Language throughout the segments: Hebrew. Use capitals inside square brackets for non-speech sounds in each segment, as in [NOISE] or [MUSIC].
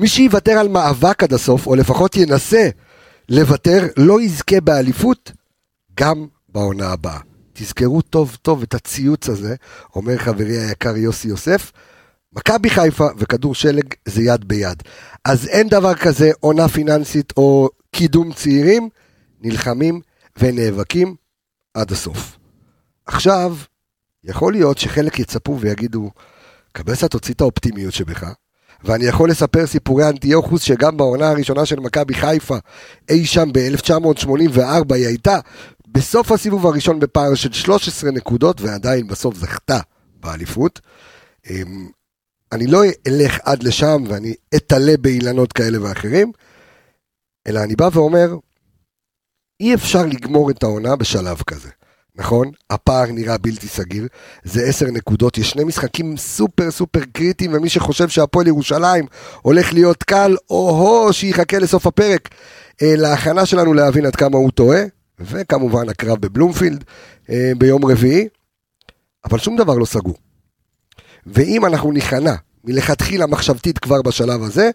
מי שיוותר על מאבק עד הסוף, או לפחות ינסה לוותר, לא יזכה באליפות גם בעונה הבאה. תזכרו טוב טוב את הציוץ הזה, אומר חברי היקר יוסי יוסף. מכבי חיפה וכדור שלג זה יד ביד. אז אין דבר כזה עונה פיננסית או קידום צעירים, נלחמים ונאבקים עד הסוף. עכשיו, יכול להיות שחלק יצפו ויגידו, קבסה תוציא את האופטימיות שבך, ואני יכול לספר סיפורי אנטיוכוס שגם בעונה הראשונה של מכבי חיפה, אי שם ב-1984, היא הייתה בסוף הסיבוב הראשון בפער של 13 נקודות, ועדיין בסוף זכתה באליפות. אמ, אני לא אלך עד לשם ואני אתלה באילנות כאלה ואחרים, אלא אני בא ואומר, אי אפשר לגמור את העונה בשלב כזה. נכון? הפער נראה בלתי סגיר, זה עשר נקודות, יש שני משחקים סופר סופר קריטיים, ומי שחושב שהפועל ירושלים הולך להיות קל, או-הו, שיחכה לסוף הפרק, אה, להכנה שלנו להבין עד כמה הוא טועה, וכמובן הקרב בבלומפילד אה, ביום רביעי, אבל שום דבר לא סגור. ואם אנחנו ניכנע מלכתחילה מחשבתית כבר בשלב הזה,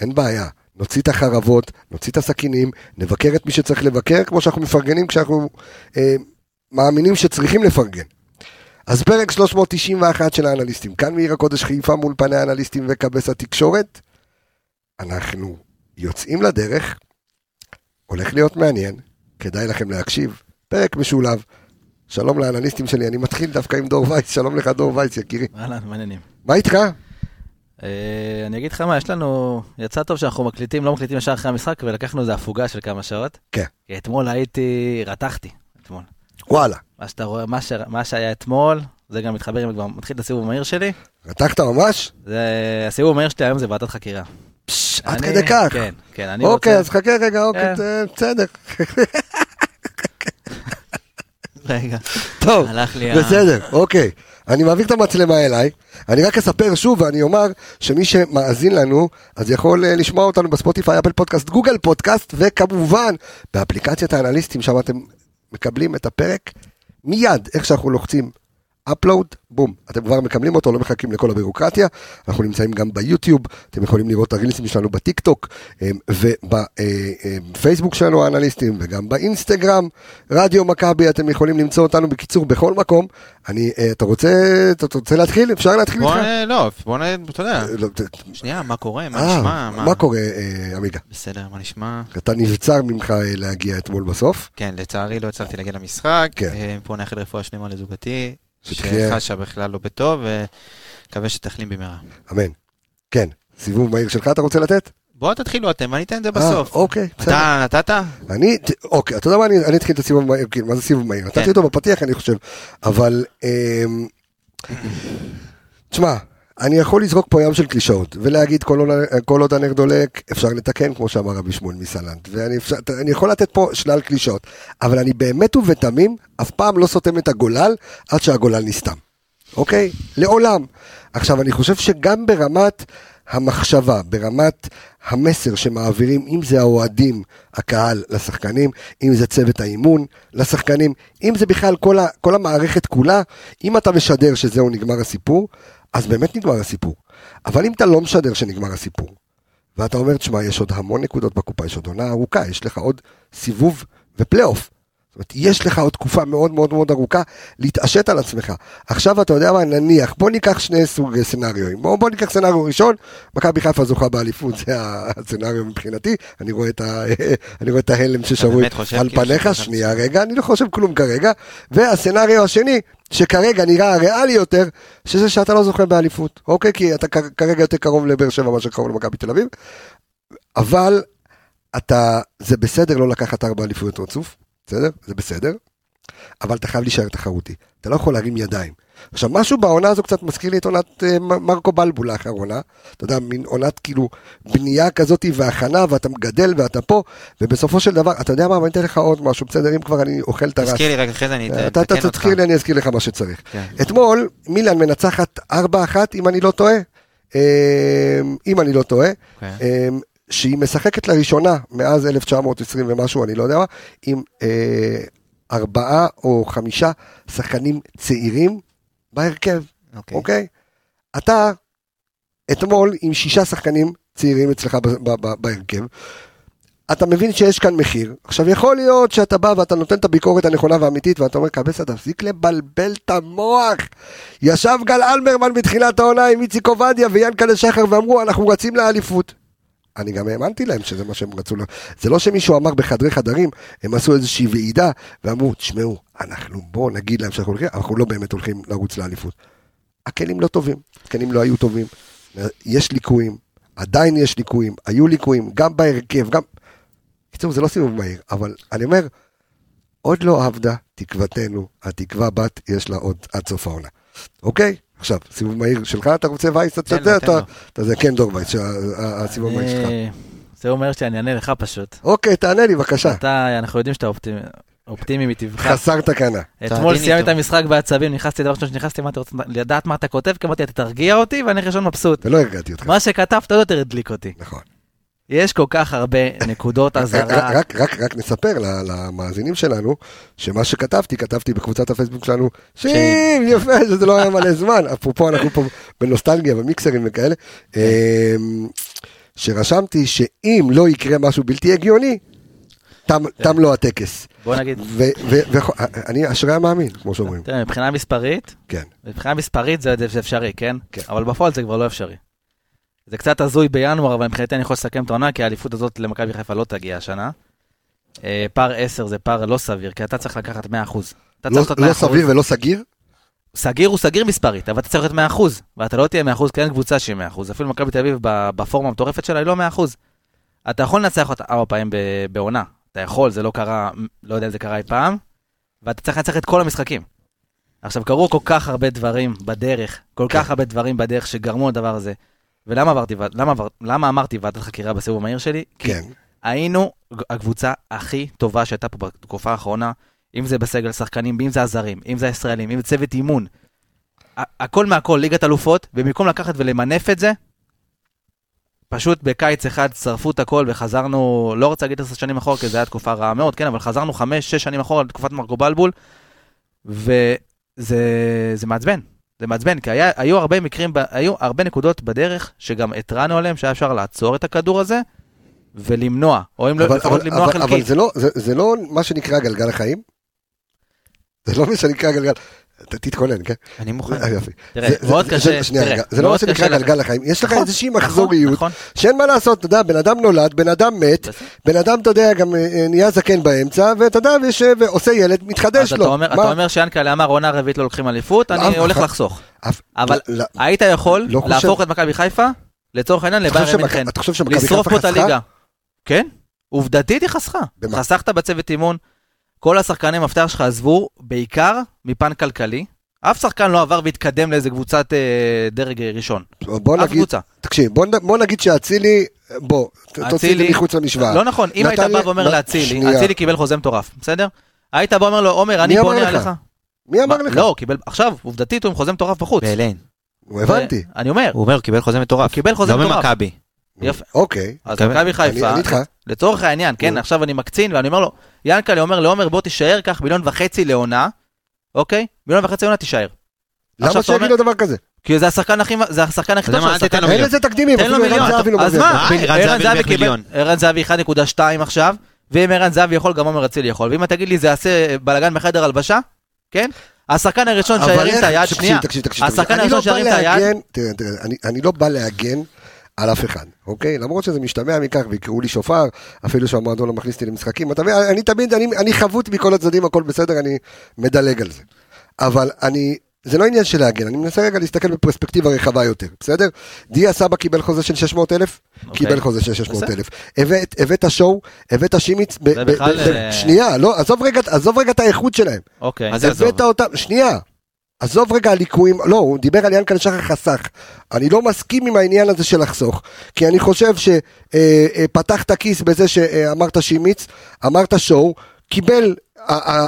אין בעיה. נוציא את החרבות, נוציא את הסכינים, נבקר את מי שצריך לבקר, כמו שאנחנו מפרגנים כשאנחנו אה, מאמינים שצריכים לפרגן. אז פרק 391 של האנליסטים, כאן מעיר הקודש חיפה מול פני האנליסטים וכבש התקשורת, אנחנו יוצאים לדרך, הולך להיות מעניין, כדאי לכם להקשיב, פרק משולב. שלום לאנליסטים שלי, אני מתחיל דווקא עם דור וייס, שלום לך דור וייס יקירי. אהלן, מעניינים. מה איתך? אה, אני אגיד לך מה, יש לנו, יצא טוב שאנחנו מקליטים, לא מקליטים ישר אחרי המשחק, ולקחנו איזה הפוגה של כמה שעות. כן. אתמול הייתי, רתחתי, אתמול. וואלה. מה שאתה רואה, מה, ש... מה שהיה אתמול, זה גם מתחבר עם, כבר מתחיל את הסיבוב המהיר שלי. רתחת ממש? זה, הסיבוב המהיר שלי היום זה ועדת חקירה. פש, עד כדי כך. כן, כן, אני אוקיי, רוצה... אז חכה רגע, אוקיי, כן. ת- בסדר. רגע, טוב, לי ה... בסדר, אוקיי. אני מעביר את המצלמה אליי, אני רק אספר שוב ואני אומר שמי שמאזין לנו, אז יכול אה, לשמוע אותנו בספוטיפיי, אפל פודקאסט, גוגל פודקאסט, וכמובן באפליקציית האנליסטים, שם אתם מקבלים את הפרק מיד, איך שאנחנו לוחצים upload, בום, אתם כבר מקבלים אותו, לא מחכים לכל הבירוקרטיה, אנחנו נמצאים גם ביוטיוב, אתם יכולים לראות את הרילסים שלנו בטיק טוק אה, ובפייסבוק שלנו האנליסטים וגם באינסטגרם, רדיו מכבי, אתם יכולים למצוא אותנו בקיצור בכל מקום. אני, אה, אתה רוצה, אתה רוצה להתחיל? אפשר להתחיל בוא איתך? נ... לא, בוא נ... אתה יודע. אה, לא, שנייה, מה קורה? מה אה, נשמע? מה קורה, אה, עמיגה? בסדר, מה נשמע? אתה נבצר ממך אה, להגיע אתמול בסוף. כן, לצערי לא הצלחתי להגיע למשחק. כן. אה, פה נאחל רפואה שלמה לזוגתי, שתחיה. שחשה בכלל לא בטוב, ומקווה שתחלים במהרה. אמן. כן, סיבוב מהיר שלך אתה רוצה לתת? בואו תתחילו אתם, ואני אתן את זה אה, בסוף. אוקיי, בסדר. אתה נתת? אני, אוקיי, אתה יודע מה, אני, אני אתחיל את הסיבוב מהיר, כאילו, מה זה סיבוב מהיר? נתתי כן. אותו בפתיח, אני חושב, אבל, אמ, תשמע, אני יכול לזרוק פה ים של קלישאות, ולהגיד כל עוד, הנר דולק, אפשר לתקן, כמו שאמר רבי שמואל מסלנט, ואני אפשר, אני יכול לתת פה שלל קלישאות, אבל אני באמת ובתמים, אף פעם לא סותם את הגולל, עד שהגולל נסתם, אוקיי? לעולם. עכשיו, אני חושב שגם ברמת המחשבה, ברמת המסר שמעבירים, אם זה האוהדים, הקהל לשחקנים, אם זה צוות האימון לשחקנים, אם זה בכלל כל, ה, כל המערכת כולה, אם אתה משדר שזהו נגמר הסיפור, אז באמת נגמר הסיפור. אבל אם אתה לא משדר שנגמר הסיפור, ואתה אומר, תשמע, יש עוד המון נקודות בקופה, יש עוד עונה ארוכה, יש לך עוד סיבוב ופלייאוף. זאת אומרת, יש לך עוד תקופה מאוד מאוד מאוד ארוכה להתעשת על עצמך. עכשיו אתה יודע מה, נניח, בוא ניקח שני סוג סצנריואים. בוא, בוא ניקח סצנריו ראשון, מכבי חיפה זוכה באליפות, זה הסצנריו מבחינתי. אני רואה את, ה, [LAUGHS] אני רואה את ההלם ששרוי על כאילו פניך, שנייה רגע, אני לא חושב כלום כרגע. והסצנריו השני, שכרגע נראה הריאלי יותר, שזה שאתה לא זוכה באליפות, אוקיי? כי אתה כרגע יותר קרוב לבאר שבע מאשר קרוב למכבי תל אביב. אבל אתה, זה בסדר לא לקחת ארבע אליפויות רצוף, בסדר? זה בסדר. אבל אתה חייב להישאר תחרותי. אתה לא יכול להרים ידיים. עכשיו, משהו בעונה הזו קצת מזכיר לי את עונת אה, מרקו בלבול האחרונה. אתה יודע, מין עונת כאילו בנייה כזאת והכנה, ואתה מגדל ואתה פה, ובסופו של דבר, אתה יודע מה, אני אתן לך עוד משהו, בסדר? אם כבר אני אוכל את הרס. תזכיר לי רגע אחרי זה, אני אתה אתקן אתה אותך. תזכיר לי, אני אזכיר לך מה שצריך. כן. אתמול, מילאן מנצחת 4-1, אם אני לא טועה. אה, אם אני לא טועה. אוקיי. אה, שהיא משחקת לראשונה מאז 1920 ומשהו, אני לא יודע מה, עם אה, ארבעה או חמישה שחקנים צעירים בהרכב, אוקיי. אוקיי? אתה אתמול עם שישה שחקנים צעירים אצלך בהרכב, אתה מבין שיש כאן מחיר. עכשיו, יכול להיות שאתה בא ואתה נותן את הביקורת הנכונה והאמיתית, ואתה אומר, קבסה, תפסיק לבלבל את המוח. ישב גל אלברמן בתחילת העונה עם איציק עובדיה ויאנקלה שחר ואמרו, אנחנו רצים לאליפות. אני גם האמנתי להם שזה מה שהם רצו. זה לא שמישהו אמר בחדרי חדרים, הם עשו איזושהי ועידה, ואמרו, תשמעו, אנחנו בואו נגיד להם שאנחנו הולכים, אנחנו לא באמת הולכים לרוץ לאליפות. הכלים לא טובים, הכלים לא היו טובים, יש ליקויים, עדיין יש ליקויים, היו ליקויים, גם בהרכב, גם... בקיצור, זה לא סיבוב מהיר, אבל אני אומר, עוד לא עבדה תקוותנו, התקווה בת, יש לה עוד עד סוף העונה. אוקיי? עכשיו, סיבוב מהיר שלך, אתה רוצה וייס? אתה תן יודע, אתה... אתה זה, כן, דור וייס, הסיבוב מהיר שלך. אה, זה אומר שאני אענה לך פשוט. אוקיי, תענה לי, בבקשה. אנחנו יודעים שאתה אופטימי- אופטימי מטבעך. חסר תקנה. אתמול סיימתי את. המשחק בעצבים, נכנסתי דבר ראשון שנכנסתי, אמרתי, רוצה לדעת מה אתה כותב? כי אמרתי, אתה תרגיע אותי ואני ראשון מבסוט. ולא הרגעתי אותך. מה שכתבת עוד יותר הדליק אותי. נכון. יש כל כך הרבה [LAUGHS] נקודות אזהרה. רק, רק, רק נספר למאזינים שלנו, שמה שכתבתי, כתבתי בקבוצת הפייסבוק שלנו, שים, יפה, שזה לא היה מלא זמן, אפרופו אנחנו פה בנוסטלגיה, במיקסרים וכאלה, אמ, שרשמתי שאם לא יקרה משהו בלתי הגיוני, תם, תם לו הטקס. בוא נגיד, ואני אשרי המאמין, כמו שאומרים. תראה, מבחינה מספרית, כן. מבחינה מספרית זה אפשרי, כן? כן. אבל בפועל זה כבר לא אפשרי. זה קצת הזוי בינואר, אבל מבחינתי אני יכול לסכם את העונה, כי האליפות הזאת למכבי חיפה לא תגיע השנה. אה, פער 10 זה פער לא סביר, כי אתה צריך לקחת 100%. אתה לא, צריך לתת 100%. לא סביר ולא סגיר? סגיר הוא סגיר מספרית, אבל אתה צריך להיות 100%, ואתה לא תהיה 100%, כי אין קבוצה שהיא 100%. אפילו מכבי תל אביב בפורמה המטורפת שלה היא לא 100%. אתה יכול לנצח אותה ארבע פעמים בעונה. אתה יכול, זה לא קרה, לא יודע אם זה קרה אי פעם, ואתה צריך לנצח את כל המשחקים. עכשיו, קרו כל כך הרבה דברים בדרך, כל כן. כך הרבה דברים בדרך שגרמו לדבר הזה. ולמה עברתי, למה, למה אמרתי ועדת חקירה בסיבוב המהיר שלי? כי כן. היינו הקבוצה הכי טובה שהייתה פה בתקופה האחרונה, אם זה בסגל שחקנים, אם זה הזרים, אם זה הישראלים, אם זה צוות אימון. הכל מהכל, ליגת אלופות, ובמקום לקחת ולמנף את זה, פשוט בקיץ אחד שרפו את הכל וחזרנו, לא רוצה להגיד עשר שנים אחורה, כי זו הייתה תקופה רעה מאוד, כן, אבל חזרנו חמש, שש שנים אחורה לתקופת מרקו בלבול, וזה זה מעצבן. זה מעצבן, כי היה, היו הרבה מקרים, היו הרבה נקודות בדרך, שגם התרענו עליהם, שהיה אפשר לעצור את הכדור הזה, ולמנוע, או אם לא, לפחות למנוע אבל, חלקית. אבל זה, לא, זה, זה לא מה שנקרא גלגל החיים? זה לא מה שנקרא גלגל... תתכונן, כן? אני מוכן. אה, יופי. תראה, מאוד קשה, שנייה, תראה, זה לא מה שנקרא. גלגל החיים, יש לך נכון, איזושהי נכון, מחזוריות, נכון. שאין מה לעשות, אתה יודע, בן אדם נולד, בן אדם מת. בן אדם, אתה יודע, גם אה, נהיה זקן באמצע, ואתה יודע, ויש- ועושה ילד, מתחדש אז לו. אתה אומר, מה? אתה אומר שיאנקל'ה אמר עונה רביעית לא לוקחים אליפות, אני הולך. לחסוך. אבל לא, היית יכול לא. להפוך את מכבי חיפה, לצורך העניין, שמכ- מינכן. אתה חושב שמכבי לשרוף פה את? הליגה. כן, עובדתית היא חסכה. חסכת בצוות אימון, כל השחקני מפתח שלך עזבו, בעיקר מפן כלכלי. אף שחקן לא עבר והתקדם לאיזה קבוצת אה, דרג ראשון. בוא אף נגיד, קבוצה. תקשיב, בוא בוא נגיד שאצילי, בוא, תוציא את זה מחוץ למשוואה. לא נכון, אם היית בא ואומר מה- לאצילי. אצילי קיבל חוזה מטורף, בסדר? היית בא ואומר לו, עומר, אני לך? עליך. מי אמר מה- לך? לא, קיבל, עכשיו, עובדתית הוא עם חוזה מטורף בחוץ. באליין. הבנתי. אני אומר, הוא אומר, הוא קיבל חוזה מטורף. הוא קיבל חוזה לא מטורף. ממכבי. יפה. אוקיי, אז מכבי חיפה, אני איתך. לצורך העניין, כן, נו. עכשיו אני מקצין ואני אומר לו, ינקלה אומר לעומר, בוא תישאר, קח מיליון וחצי לעונה, אוקיי? מיליון וחצי לעונה תישאר. למה שיגיד אומר- לו דבר כזה? כי זה השחקן הכי, זה השחקן הכי טוב השחקן. אין. לזה תקדימים, אפילו. ערן זהבי לא אז. מה? ערן ערן זהבי זהבי הרוויח קיבל, מיליון. ערן זהבי 1.2 עכשיו, ואם ערן זהבי יכול, גם עומר אצילי יכול. ואם אתה תגיד לי, זה יעשה בלאגן בחדר הלבשה, כן? השחקן הראשון שירים את היד, שנייה. תקשיב, תקשיב, השחקן תקשיב. אני הראשון לא שירים את היד, תראה, אני לא בא להגן על אף אחד, אוקיי? למרות שזה משתמע מכך, ויקראו לי שופר, אפילו שהמועדון לא מכניס אותי למשחקים. אתה מבין, אני תמיד, אני- אני חבוט מכל הצדדים, הכל בסדר, אני מדלג על זה. אבל אני, זה לא עניין של להגן, אני מנסה רגע להסתכל בפרספקטיבה רחבה יותר, בסדר? דיה סבא קיבל חוזה של 600 אלף, אוקיי. קיבל חוזה של 600 אלף. הבאת, הבאת שואו, הבאת שימיץ, ב- ב- בכלל, ב- אה, שנייה, לא, עזוב רגע, עזוב רגע את האיכות שלהם. אוקיי. זה עזוב? הבאת אותם, שנייה, עזוב רגע הליקויים, לא, הוא דיבר על ינקלה שחר חסך. אני לא מסכים עם העניין הזה של לחסוך, כי אני חושב שפתחת כיס בזה שאמרת שימיץ, אמרת שואו, קיבל,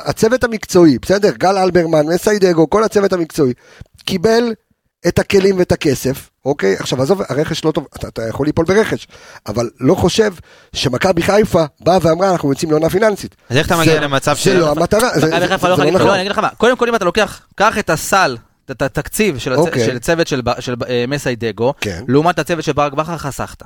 הצוות המקצועי, בסדר? גל אלברמן, מסיידגו, כל הצוות המקצועי, קיבל את הכלים ואת הכסף, אוקיי? עכשיו עזוב, הרכש לא טוב, אתה, אתה יכול ליפול ברכש, אבל לא חושב שמכבי חיפה באה ואמרה אנחנו יוצאים לעונה פיננסית. אז איך אתה מגיע למצב זה לא המטרה, זה- מכבי חיפה לא לא יכולה, נכון. לא, אני אגיד לך מה, קודם כל אם אתה לוקח, קח את הסל, את התקציב של הצ- אוקיי. של צוות של של אה, מסיידגו, כן. לעומת הצוות של ברק בכר חסכת.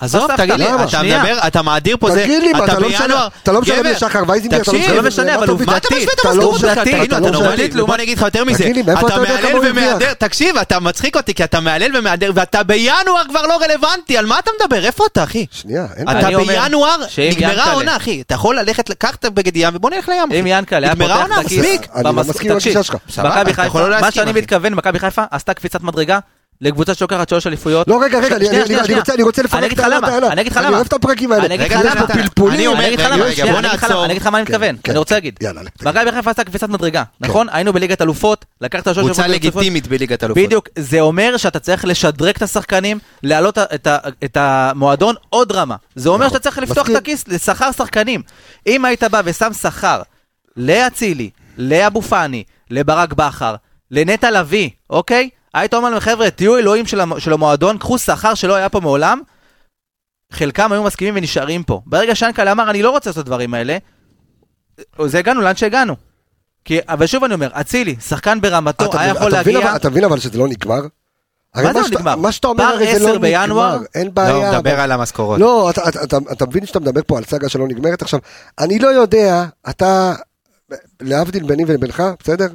עזוב, תגיד לי, למה? אתה שנייה. מדבר, אתה מאדיר פה זה, תגיד לי, מה, אתה לא בינואר, אתה לא משלם לשחר וייזינגר, אתה לא משלם לא משנה, אבל מה אתה משווה את אתה לא שלך? תגיד, אתה אתה לא נורמלי? משלם. בוא אני אגיד לך יותר מזה. אתה מהלל? ומהדר, תקשיב, אתה מצחיק אותי, כי אתה מהלל ומהדר, ואתה בינואר כבר לא רלוונטי, על מה אתה מדבר? איפה אתה, אחי? שנייה, אין אתה בינואר, נגמרה העונה, אחי. אתה יכול ללכת, קח את הבגד ים ובוא נלך לים, אם אחי. ינקלה היה נגמרה פותח העונה, את הכיס. אני לא מסכים עם הגישה שלך. אתה לא מה שאני. מתכוון, מכבי חיפה עשתה קפיצת מדרגה לקבוצה שלוקחת שלוש אליפויות. לא, רגע, רגע, אני- אני- אני. רוצה- אני רוצה אני לפרק את לך למה, הטענה. אני אגיד לך אני למה. אוהב את הפרקים האלה. אני אגיד לך יש למה. פה פלפולים. אני אומר, אני אגיד לך רגע, למה, רגע, אני אגיד לך למה, נעצור. אני אגיד לך מה אני כן, מתכוון, כן, אני רוצה להגיד. מכבי חיפה עשתה קפיצת מדרגה, נכון? היינו בליגת אלופות, לקחת שלוש קבוצה אליפויות רצופות. לגיטימית בליגת אלופות. בדיוק, זה אומר שאתה צריך לשדרג את השחקנים, להעלות את, המועדון עוד רמה. זה אומר נכון, שאתה צריך לפתוח. את הכיס לשכר שחקנים. אם היית בא ושם שכר לאצילי, לאבו פאני, לברק בכר, לנטע לביא, אוקיי? היית אומר להם, חבר'ה, תהיו אלוהים של, המ- של המועדון, קחו שכר שלא היה פה מעולם. חלקם היו מסכימים ונשארים פה. ברגע שיאנקל'ה אמר, אני לא רוצה לעשות את הדברים האלה, זה הגענו לאן שהגענו. כי, אבל שוב אני אומר, אצילי, שחקן ברמתו, אתה היה מבין- יכול אתה מבין להגיע... אבל- אתה מבין אבל שזה לא נגמר? מה זה לא נגמר? מה שאתה אומר הרי זה לא בינואר? נגמר, אין לא, בעיה. מדבר אבל- על המשכורות. לא, אתה- אתה- אתה- אתה מבין שאתה מדבר פה על סאגה שלא נגמרת עכשיו? אני לא יודע, אתה, להבדיל ביני ובינך, בסדר?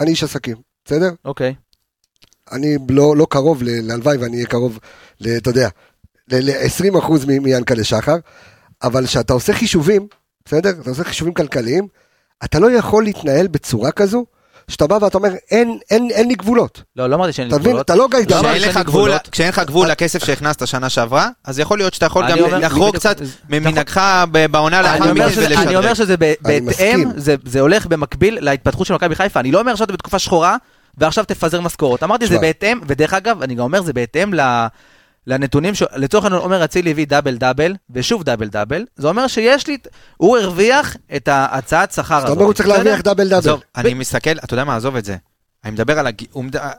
אני איש עסקים, בסדר? אוקיי. אני לא, לא קרוב, להלוואי ואני אהיה קרוב, אתה יודע, ל-20% מיענקלה שחר, אבל כשאתה עושה חישובים, בסדר? אתה עושה חישובים כלכליים, אתה לא יכול להתנהל בצורה כזו, שאתה בא ואתה אומר, אין, אין, אין לי גבולות. לא, לא אמרתי שאין לי? גבולות. אתה לא אמרתי כשאין שאין לך גבול, גבולות. כשאין לך גבול לכסף שהכנסת שנה שעברה, אז יכול להיות שאתה יכול גם לחרוג קצת זה- ממנהגך ב- בעונה לאחר מכן שזה- אני אומר. שזה בהתאם, זה הולך במקביל להתפתחות של מכבי חיפה. אני לא אומר שאתה בתקופה שחורה, ועכשיו תפזר משכורות. אמרתי זה. בהתאם, ודרך אגב, אני גם אומר זה בהתאם ל... לנתונים, ש... לצורך העניין עומר אצילי הביא דאבל דאבל, ושוב דאבל דאבל, זה אומר שיש לי, הוא הרוויח את ההצעת שכר הזאת. אתה אומר הוא צריך? להרוויח דאבל דאבל. עזוב, אני מסתכל, אתה יודע מה, עזוב את זה. אני מדבר על, הג...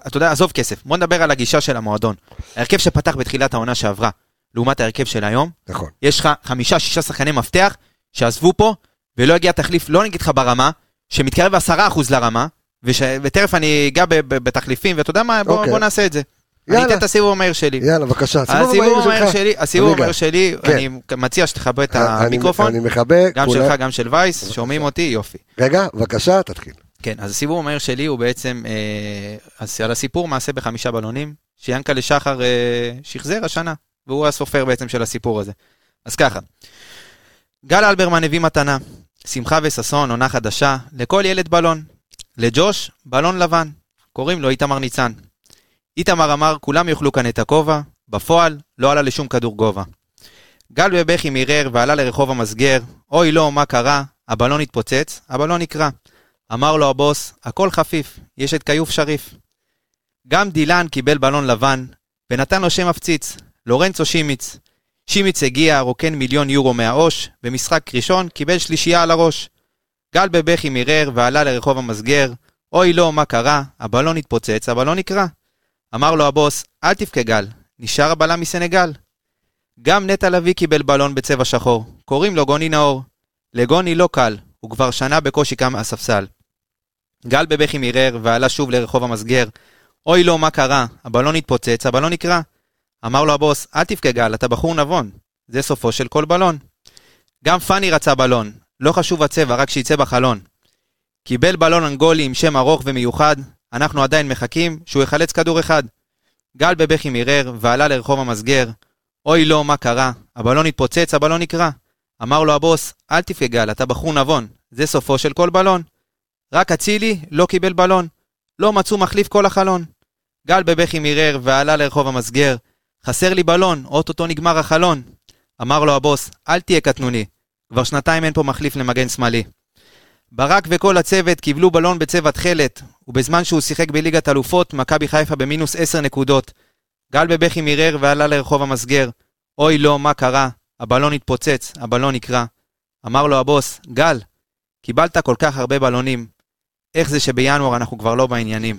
אתה יודע, עזוב כסף, בוא נדבר על הגישה של המועדון. ההרכב שפתח בתחילת העונה שעברה, לעומת ההרכב של היום, נכון. יש לך חמישה, שישה שחקני מפתח שעזבו פה, ולא הגיע תחליף, לא נגיד לך ברמה, שמתקרב עשרה אחוז לרמה, וש... ותכף אני אגע. בתחליפים, ואתה יודע מה, בוא, אוקיי. בוא נעשה את זה. אני יאללה. אתן את הסיבוב המהיר שלי. יאללה, בבקשה. הסיבוב המהיר. שלי, הסיבוב. המהיר שלי, כן. אני מציע שתכבה את אני- המיקרופון, אני מכבה. גם כולם- שלך, גם של וייס, שומעים אותי, יופי. רגע, בבקשה, תתחיל. כן, אז הסיבוב המהיר שלי הוא בעצם אה, על הסיפור מעשה בחמישה בלונים, שיאנקלה שחר אה, שחזר השנה, והוא הסופר בעצם של הסיפור הזה. אז ככה, גל אלברמן הביא מתנה, שמחה וששון, עונה חדשה, לכל ילד בלון. לג'וש, בלון לבן, קוראים לו איתמר ניצן. איתמר אמר, כולם יאכלו כאן את הכובע, בפועל, לא עלה לשום כדור גובה. גל בבכי מירר ועלה לרחוב המסגר, אוי לא, מה קרה? הבלון התפוצץ, הבלון נקרע. אמר לו הבוס, הכל חפיף, יש את כיוף שריף. גם דילן קיבל בלון לבן, ונתן לו שם מפציץ, לורנצו שימיץ. שימיץ הגיע, רוקן מיליון יורו מהעו"ש, במשחק ראשון קיבל שלישייה על הראש. גל בבכי מירר ועלה לרחוב המסגר, אוי לא, מה קרה? הבלון התפוצץ, הבלון נקרע. אמר לו הבוס, אל תבכה גל, נשאר הבלם מסנגל. גם נטע לביא קיבל בלון בצבע שחור, קוראים לו גוני נאור. לגוני לא קל, הוא כבר שנה בקושי קם מהספסל. גל בבכי מירר ועלה שוב לרחוב המסגר. אוי לא, מה קרה? הבלון התפוצץ, הבלון נקרע. אמר לו הבוס, אל תבכה גל, אתה בחור נבון. זה סופו של כל בלון. גם פאני רצה בלון, לא חשוב הצבע, רק שיצא בחלון. קיבל בלון אנגולי עם שם ארוך ומיוחד, אנחנו עדיין מחכים שהוא יחלץ כדור אחד. גל בבכי מירר ועלה לרחוב המסגר. אוי לא, מה קרה? הבלון התפוצץ, הבלון נקרע. אמר לו הבוס, אל תבכה גל, אתה בחור נבון. זה סופו של כל בלון. רק אצילי לא קיבל בלון. לא מצאו מחליף כל החלון. גל בבכי מירר ועלה לרחוב המסגר. חסר לי בלון, אוטוטו נגמר החלון. אמר לו הבוס, אל תהיה קטנוני. כבר שנתיים אין פה מחליף למגן שמאלי. ברק וכל הצוות קיבלו בלון בצבע תכלת, ובזמן שהוא שיחק בליגת אלופות, מכבי חיפה במינוס 10 נקודות. גל בבכי מירר ועלה לרחוב המסגר. אוי לא, מה קרה? הבלון התפוצץ, הבלון נקרע. אמר לו הבוס, גל, קיבלת כל כך הרבה בלונים, איך זה שבינואר אנחנו כבר לא בעניינים?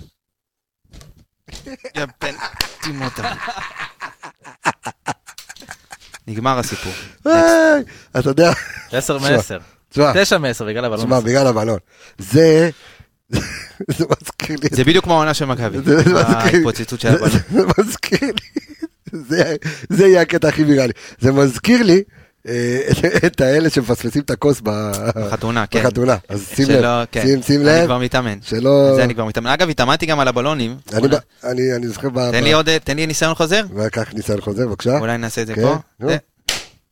יא בן תימותה. נגמר הסיפור. אתה יודע, 10 תשמע, מ-10. תשמע, 9 מ-10 בגלל הבלון. תשמע. בגלל הבלון. זה, [LAUGHS] זה מזכיר לי... זה בדיוק כמו העונה של מכבי. זה מזכיר לי- ההתפוצצות של הבלון. [LAUGHS] זה מזכיר לי, זה- יהיה הקטע הכי ויראלי. זה מזכיר לי את- [LAUGHS] את האלה שמפספסים את הכוס בחתונה, כן. בחתונה. אז שים לב, כן. שים- שים אני לב, כבר מתאמן. שלא... זה אני כבר מתאמן. אגב, התאמנתי גם על הבלונים. אני זוכר... תן לי עוד, תן לי ניסיון חוזר. וקח ניסיון חוזר, בבקשה. אולי נעשה את זה כן, פה.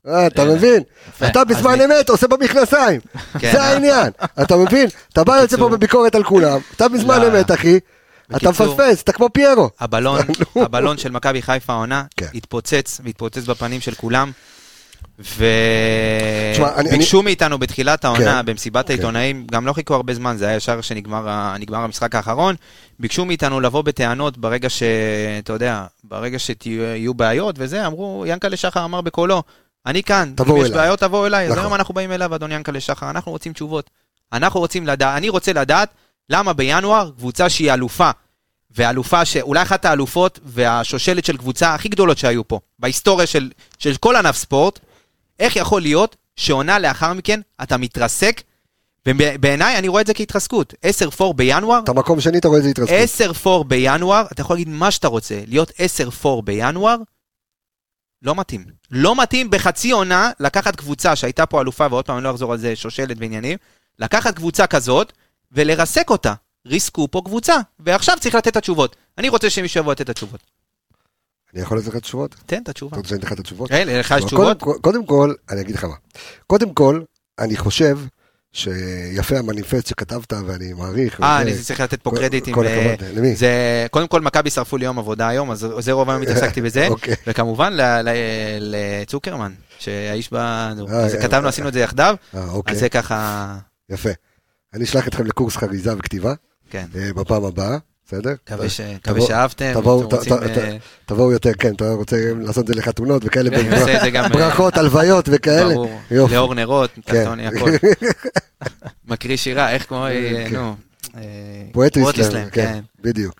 אה, אתה מבין? אתה בזמן אמת עושה במכנסיים. [LAUGHS] כן, זה אה? העניין. אתה מבין? אתה בא יוצא פה. בביקורת על כולם. אתה בזמן לא. אמת, אחי. אתה מפספס, אתה כמו פיירו. הבלון. [LAUGHS] הבלון של מכבי חיפה העונה. התפוצץ, והתפוצץ בפנים של כולם. וביקשו מאיתנו בתחילת העונה, כן. במסיבת כן. העיתונאים, גם לא חיכו הרבה זמן, זה היה ישר שנגמר ה- נגמר המשחק האחרון, ביקשו מאיתנו לבוא בטענות ברגע ש... אתה יודע, ברגע שיהיו בעיות וזה, אמרו, ינקלה שחר אמר בקולו, אני כאן, אם יש אליי." בעיות תבואו אליי, אז נכון. היום אנחנו באים אליו, אדון ינקלה שחר, אנחנו רוצים תשובות. אנחנו רוצים לדעת, אני רוצה לדעת למה בינואר קבוצה שהיא אלופה, ואלופה שאולי אחת האלופות והשושלת של קבוצה הכי גדולות שהיו פה, בהיסטוריה של, של כל ענף ספורט, איך יכול להיות שעונה לאחר מכן אתה מתרסק, ובעיניי אני רואה את זה כהתרסקות. 10-4 בינואר, אתה מקום שני, אתה רואה איזה התרסקות. 10-4 בינואר, אתה יכול להגיד מה שאתה רוצה, להיות 10-4 בינואר, לא מתאים. לא מתאים בחצי עונה לקחת קבוצה שהייתה פה אלופה, ועוד פעם אני לא אחזור על זה, שושלת ועניינים, לקחת קבוצה כזאת ולרסק אותה. ריסקו פה קבוצה, ועכשיו צריך לתת את התשובות. אני רוצה שמישהו יבוא לתת את התשובות. אני יכול לתת לך תשובות? תן את התשובה. אתה רוצה שאני אתן לך את התשובות? כן, לך יש תשובות? קודם, כל, אני אגיד לך מה. קודם כל, אני חושב שיפה המניפסט שכתבת ואני מעריך. אה, אני צריך לתת פה קרדיטים. כל אה, הכבוד, למי? זה, קודם כל, מכבי שרפו לי יום עבודה היום, אז זה רוב היום התעסקתי בזה. [LAUGHS] אוקיי. וכמובן, לצוקרמן, שהאיש נו, אה, כתבנו, אה, עשינו את זה יחדיו, אוקיי, אז זה ככה, יפה. אני אשלח אתכם לקורס חריזה וכתיבה כן. בפעם הבאה, בסדר? מקווה שאהבתם, תבואו, יותר, כן, אתה רוצה לעשות את זה לחתונות וכאלה, גם, אה, ברכות, הלוויות וכאלה. ברור. לאור נרות, כן. קרטוני, הכל. [LAUGHS] מקריא שירה, איך כמו, אה, כן. נו, אה, פואטרי פרוטסלאם, סלאם, כן, בדיוק.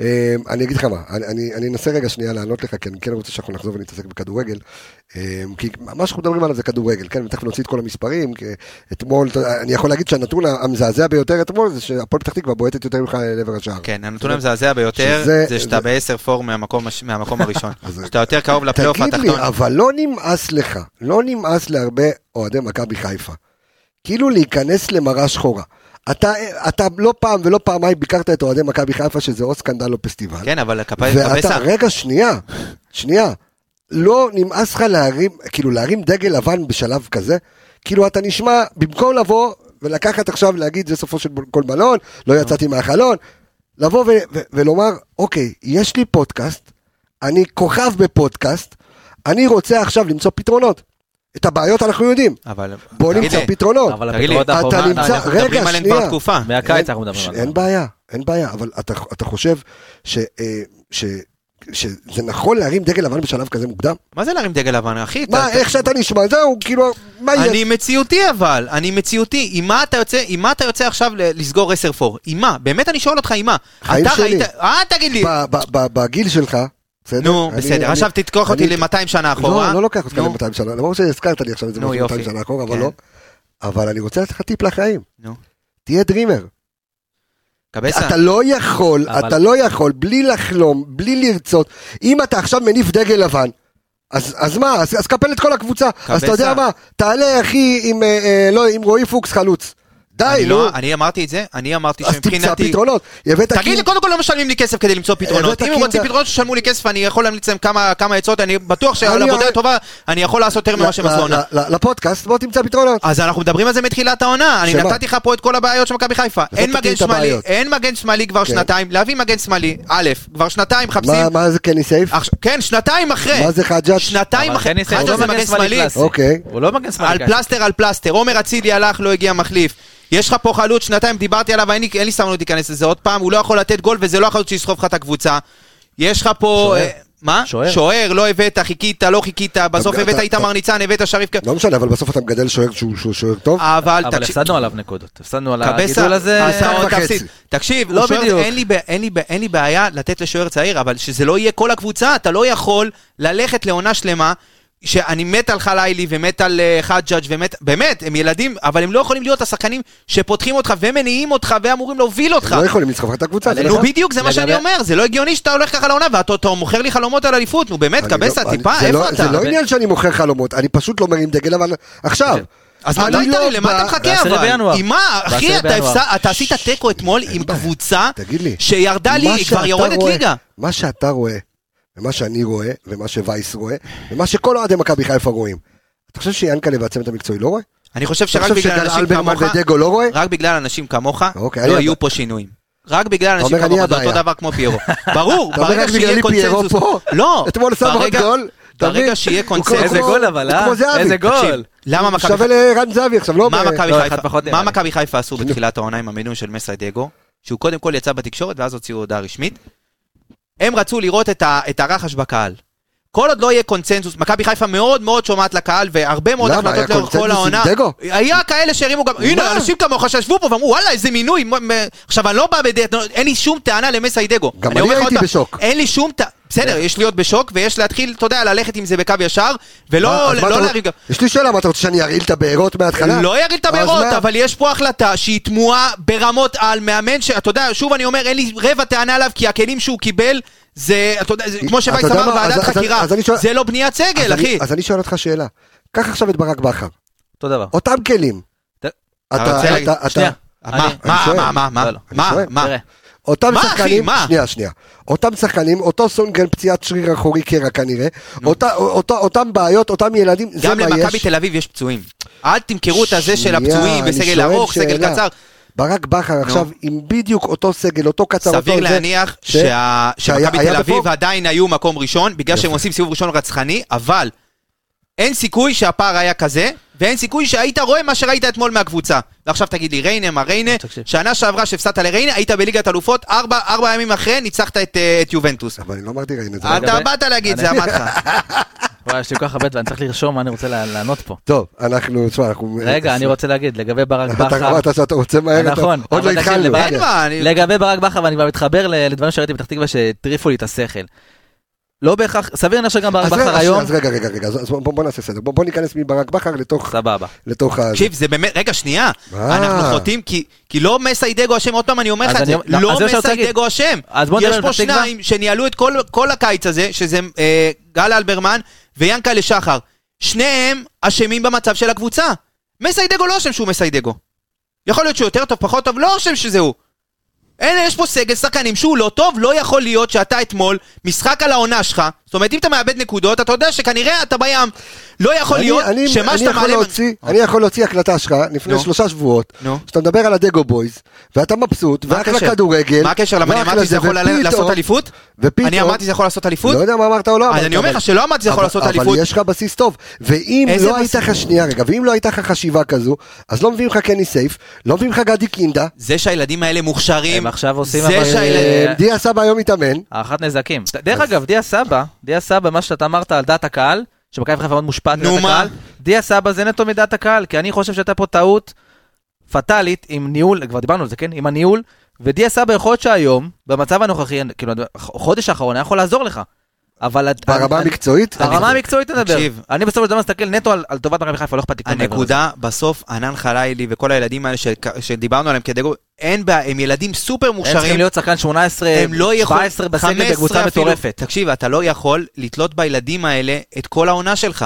אה, אני אגיד לך מה, אני- אנסה רגע שנייה לענות לך, כי אני כן רוצה שאנחנו נחזור ונתעסק בכדורגל. אה, כי מה שאנחנו מדברים עליו זה כדורגל, כן, ותכף נוציא את כל המספרים. כי אתמול, אני יכול להגיד שהנתון המזעזע ביותר אתמול זה שהפועל פתח תקווה בועטת יותר ממך לעבר השער. כן, הנתון המזעזע ביותר, זה שאתה בעשר פור מהמקום הראשון. [LAUGHS] שאתה יותר קרוב לפלייאוף תגיד לי, התחתון. אבל לא נמאס לך, לא נמאס להרבה אוהדי מכבי חיפה. כאילו להיכנס למראה שחורה. אתה, אתה לא פעם ולא פעמיים ביקרת את אוהדי מכבי חיפה שזה או סקנדל או פסטיבל. כן, אבל כפיים ואתה. רגע, שנייה, שנייה. לא נמאס לך להרים, כאילו להרים דגל לבן בשלב כזה? כאילו אתה נשמע, במקום לבוא ולקחת עכשיו להגיד זה סופו של כל בלון, לא יצאתי מהחלון, לבוא ו- ו- ולומר, אוקיי, יש לי פודקאסט, אני כוכב בפודקאסט, אני רוצה עכשיו למצוא פתרונות. את הבעיות אנחנו יודעים, אבל... בוא נמצא פתרונות. אבל תגיד לי, הפתרונות אתה האחרונה, אנחנו מדברים שנייה. כבר תקופה. מהקיץ אנחנו מדברים ש- על זה. אין בעיה, אין בעיה, אבל אתה, אתה חושב ש, אה, ש, שזה נכון להרים דגל לבן בשלב כזה מוקדם? מה זה להרים דגל לבן, אחי? מה, אתה- איך שאתה נשמע, זהו, כאילו, מה יהיה? אני מציאותי אבל, אני מציאותי. עם מה אתה יוצא, עם מה אתה יוצא עכשיו ל- לסגור 10-4? עם מה? באמת אני שואל אותך, עם מה? חיים אתה שלי. ראית... אה, תגיד לי. בגיל שלך, בסדר? נו, בסדר. עכשיו תתקוח אותי אני- ל-200 שנה אחורה. לא, לא לוקח אותך נו. ל-200 שנה, למרות שהזכרת לי עכשיו את זה נו, משהו 200 יופי. שנה אחורה, אבל כן. לא. אבל אני רוצה לתת לך טיפ לחיים. נו. תהיה דרימר. קבסה. אתה לא יכול, אבל- אתה לא יכול, בלי לחלום, בלי לרצות. אם אתה עכשיו מניף דגל לבן, אז, אז מה, אז, אז קפל את כל הקבוצה. אז אתה יודע קבסה. מה, תעלה אחי עם, אה, אה, לא, עם רועי פוקס חלוץ. די, אני נו. לא- אני אמרתי את זה, אני אמרתי אז תמצא שמבחינתי... פתרונות. תגיד לי, קודם כל לא משלמים לי כסף כדי למצוא פתרונות. אם הם רוצים פתרונות, שישלמו לי כסף, אני יכול להמליץ להם כמה כמה עצות, אני בטוח שעל עבודה טובה אני יכול לעשות יותר ממה שהם ל- עשו עונה. לפודקאסט, בוא תמצא פתרונות. אז אנחנו מדברים על זה מתחילת העונה, אני? נתתי לך פה את כל הבעיות של מכבי חיפה. אין מגן שמאלי. אין מגן שמאלי כבר כן. שנתיים, להביא מגן שמאלי, א', כבר שנתיים מחפשים, מה- זה קני סייף? עכשיו- כן, שנתיים אחרי, מה זה חג'אג'? שנתיים אבל אחרי, חני סייף חג'ה לא זה מגן מגן שמאלי שמאלי, קלאסי. הוא לא מגן שמאלי. על קלאסי. פלסטר על פלסטר, עומר אצילי הלך, לא הגיע מחליף. יש לך פה חלוץ, שנתיים דיברתי עליו, אין לי- אין לי סבלנות להיכנס לזה עוד פעם, הוא לא יכול לתת גול וזה לא החלוץ שיסחוב לך את הקבוצה. יש לך פה... אה, מה? שוער. שוער, לא הבאת, חיכית, לא חיכית, בסוף אתה- הבאת איתמר ניצן, הבאת שריף... לא משנה, אבל בסוף אתה מגדל שוער שהוא שוער טוב. אבל אבל תקשיב... הפסדנו עליו נקודות. הפסדנו על הגידול הזה. תפסיד. תקשיב, לא בדיוק. אין לי בעיה לתת לשוער צעיר, אבל שזה לא יהיה כל הקבוצה, אתה לא יכול ללכת לעונה שלמה, שאני מת על חלילי ומת על אה, חג'אג' ומת, באמת, הם ילדים, אבל הם לא יכולים להיות השחקנים שפותחים אותך ומניעים אותך ואמורים להוביל אותך. הם לא יכולים לסחוב לך את הקבוצה. נו נכון. בדיוק, זה מה שאני אומר, זה לא הגיוני שאתה הולך ככה לעונה ואתה אתה מוכר לי חלומות על אליפות, נו באמת, קבסה, לא- טיפה, זה לא- איפה אתה? זה לא עניין שאני מוכר חלומות, אני פשוט לא מרים דגל, אבל עכשיו. אז מתי לא תראי, למה אתה מחכה אבל? עם מה? אחי, אתה עשית תיקו אתמול עם. קבוצה תגיד לי, שירדה לי, מה היא כבר יורדת ליגה. מה שאתה רואה, ומה שאני רואה, ומה שווייס רואה, ומה שכל אוהדי מכבי חיפה רואים. אתה חושב שיאנקל'ה והצוות המקצועי לא רואה? אני חושב אתה שרק חושב בגלל שגל אנשים אלברמן כמוך, ודגו לא רואה? רק בגלל אנשים כמוך, אוקיי, לא יהיו פה שינויים. רק בגלל אנשים כמוך, זה אותו. דבר כמו פיירו. [LAUGHS] ברור, ברגע שיהיה קונצנזוס... לא, אתמול שם עוד ברגע- גול. אתה ברגע? שיהיה קונצנזוס... איזה גול אבל, אה? כמו זהבי. איזה גול. למה מכבי שווה לערן זהבי עכשיו, לא... מה מכבי לא, חיפה-. מכבי חיפה עשו בתחילת העונה עם המינוי של מסיידגו? שהוא קודם כל יצא בתקשורת ואז הוציאו הודעה רשמית. הם רצו לראות את ה- את הרחש בקהל. כל עוד לא יהיה קונצנזוס, מכבי חיפה מאוד מאוד שומעת לקהל והרבה מאוד? החלטות לאורך כל העונה. היה כאלה שהרימו גם, הנה אנשים כמוך שישבו פה ואמרו וואלה איזה מינוי. עכשיו אני לא בא בדעת, אין לי שום טענה למסיידגו. גם אני הייתי בשוק. אין לי שום טענה, בסדר, יש להיות בשוק ויש להתחיל, אתה יודע, ללכת עם זה בקו ישר, ולא לא להרים גם. יש לי שאלה, מה אתה רוצה שאני ארעיל את הבארות מההתחלה? לא יריד את הבארות? אבל יש פה החלטה שהיא תמוהה ברמות על מאמן שאתה יודע, שוב אני אומר, אין לי רבע טענה עליו, כי הכלים שהוא קיבל, זה, אתה יודע, זה, כמו שווייס אמר, מה? ועדת אז- חקירה, אז אני שואל- זה לא בניית סגל, אני- אחי. אז אני שואל אותך שאלה. קח עכשיו את ברק בכר. אותו דבר. אותם כלים. ת- אתה אתה, אתה, אתה, שנייה. מה, מה. מה, מה, מה, לא, לא, מה, שואל. מה, תראה, אותם מה, אחי? מה? שנייה, שנייה. אותם שחקנים, אותו סונגרן פציעת שריר אחורי קרע כנראה, אותה- אותו- אותם בעיות, אותם ילדים, זה גם מה למכבי יש. תל אביב יש פצועים. אל תמכרו את הזה של הפצועים בסגל ארוך, סגל. קצר. ברק בכר עכשיו עם בדיוק אותו סגל, אותו קצר, אותו סביר זה, להניח שה- שהיה- שמכבי תל אביב עדיין היו מקום ראשון, בגלל שהם. עושים סיבוב ראשון רצחני, אבל אין סיכוי שהפער היה כזה, ואין סיכוי שהיית רואה מה שראית אתמול מהקבוצה. ועכשיו תגיד לי, ריינה, מה ריינה. שנה שעברה שהפסדת לריינה, היית בליגת אלופות, ארבע ארבע ימים אחרי ניצחת את אה, את יובנטוס. אבל אני לא אמרתי זה. אתה לגבי- באת להגיד, אני- זה אמרת לך. [LAUGHS] וואי, יש לי כל כך הרבה דברים, אני צריך לרשום מה אני רוצה לענות פה. טוב, אנחנו, תשמע, אנחנו... רגע, אני רוצה להגיד, לגבי ברק אתה בכר, אמרת שאתה רוצה מהר, אתה- נכון, עוד לא התחלנו. לגבי ברק בכר, ואני כבר מתחבר לדברים שראיתי בפתח תקווה שהטריפו לי את השכל. לא בהכרח, סביר להניח שגם ברק בכר היום, אז רגע, רגע, רגע, אז בוא בוא נעשה סדר. בוא בוא ניכנס מברק בכר לתוך... סבבה. לתוך ה... תקשיב, זה באמת, רגע, שנייה. אנחנו חוטאים כי כי לא מסיידגו אשם, עוד פעם אני אומר לך את זה. לא, לא להגיד. מסיידגו אשם. אז בוא נדבר יש על פה פתח תקווה. שניים שניהלו את כל- כל הקיץ הזה, שזה אה, גל אלברמן ויאנקלה שחר. שניהם אשמים במצב של הקבוצה. מסיידגו לא אשם שהוא מסיידגו. יכול להיות שהוא יותר טוב, פחות טוב, לא אשם שזה הוא. אין, יש פה סגל שחקנים שהוא לא טוב, לא יכול להיות שאתה אתמול, משחק על העונה שלך, זאת אומרת אם אתה מאבד נקודות, אתה יודע שכנראה אתה בים. לא יכול אני- להיות אני- שמה אני שאתה יכול מעלה... להוציא- אני יכול להוציא הקלטה שלך לפני נו. שלושה שבועות, נו. שאתה מדבר על הדגו בויז, ואתה מבסוט, מה ואחלה? כדורגל. מה הקשר? למה אני ואחלה אמרתי שזה זה, יכול ופתאום- לעשות אליפות? ופתאום... אני אמרתי שזה יכול לעשות אליפות? לא יודע מה אמרת או לא אמרת. אז אני אומר אבל- לך שלא אמרתי שזה יכול אבל- לעשות אבל אליפות. יש לך בסיס טוב. ואם לא? הייתה לך, שנייה רגע, ואם לא הייתה לך חשיבה כזו, אז לא מביאים לך קני סייף, לא מביאים לך גדי קינדה, זה שהילדים האלה מוכשרים, הם עכשיו עושים זה אבל- שהילדים... דיה סבא היום מתאמן, הערכת נזקים. דרך אגב, דיה סבא, דיה סבא, מה שאתה אמרת על דעת הקהל, שמכבי חיפה מאוד מושפעת מדעת? הקהל, דיה סבא זה נטו מדעת הקהל, כי אני חושב שהייתה פה טעות פטאלית עם ניהול, כבר דיברנו על זה, כן? עם הניהול, ודיה סבא יכול להיות שהיום, במצב הנוכחי, כאילו, החודש האחרון היה יכול לעזור לך. אבל... ברמה המקצועית, ברמה המקצועית נדבר. תקשיב. אני בסופו של דבר מסתכל נטו על על טובת מכבי חיפה, לא אכפת לי כלום. הנקודה, בסוף, ענן חלילי וכל הילדים האלה ש- שדיברנו עליהם כדגו, אין בעיה, הם ילדים סופר הם צריכים מוכשרים. להיות שחקן 18, הם לא יכולים... 17 בסגל בקבוצה. מטורפת. תקשיב, אתה לא יכול לתלות בילדים האלה את כל העונה שלך.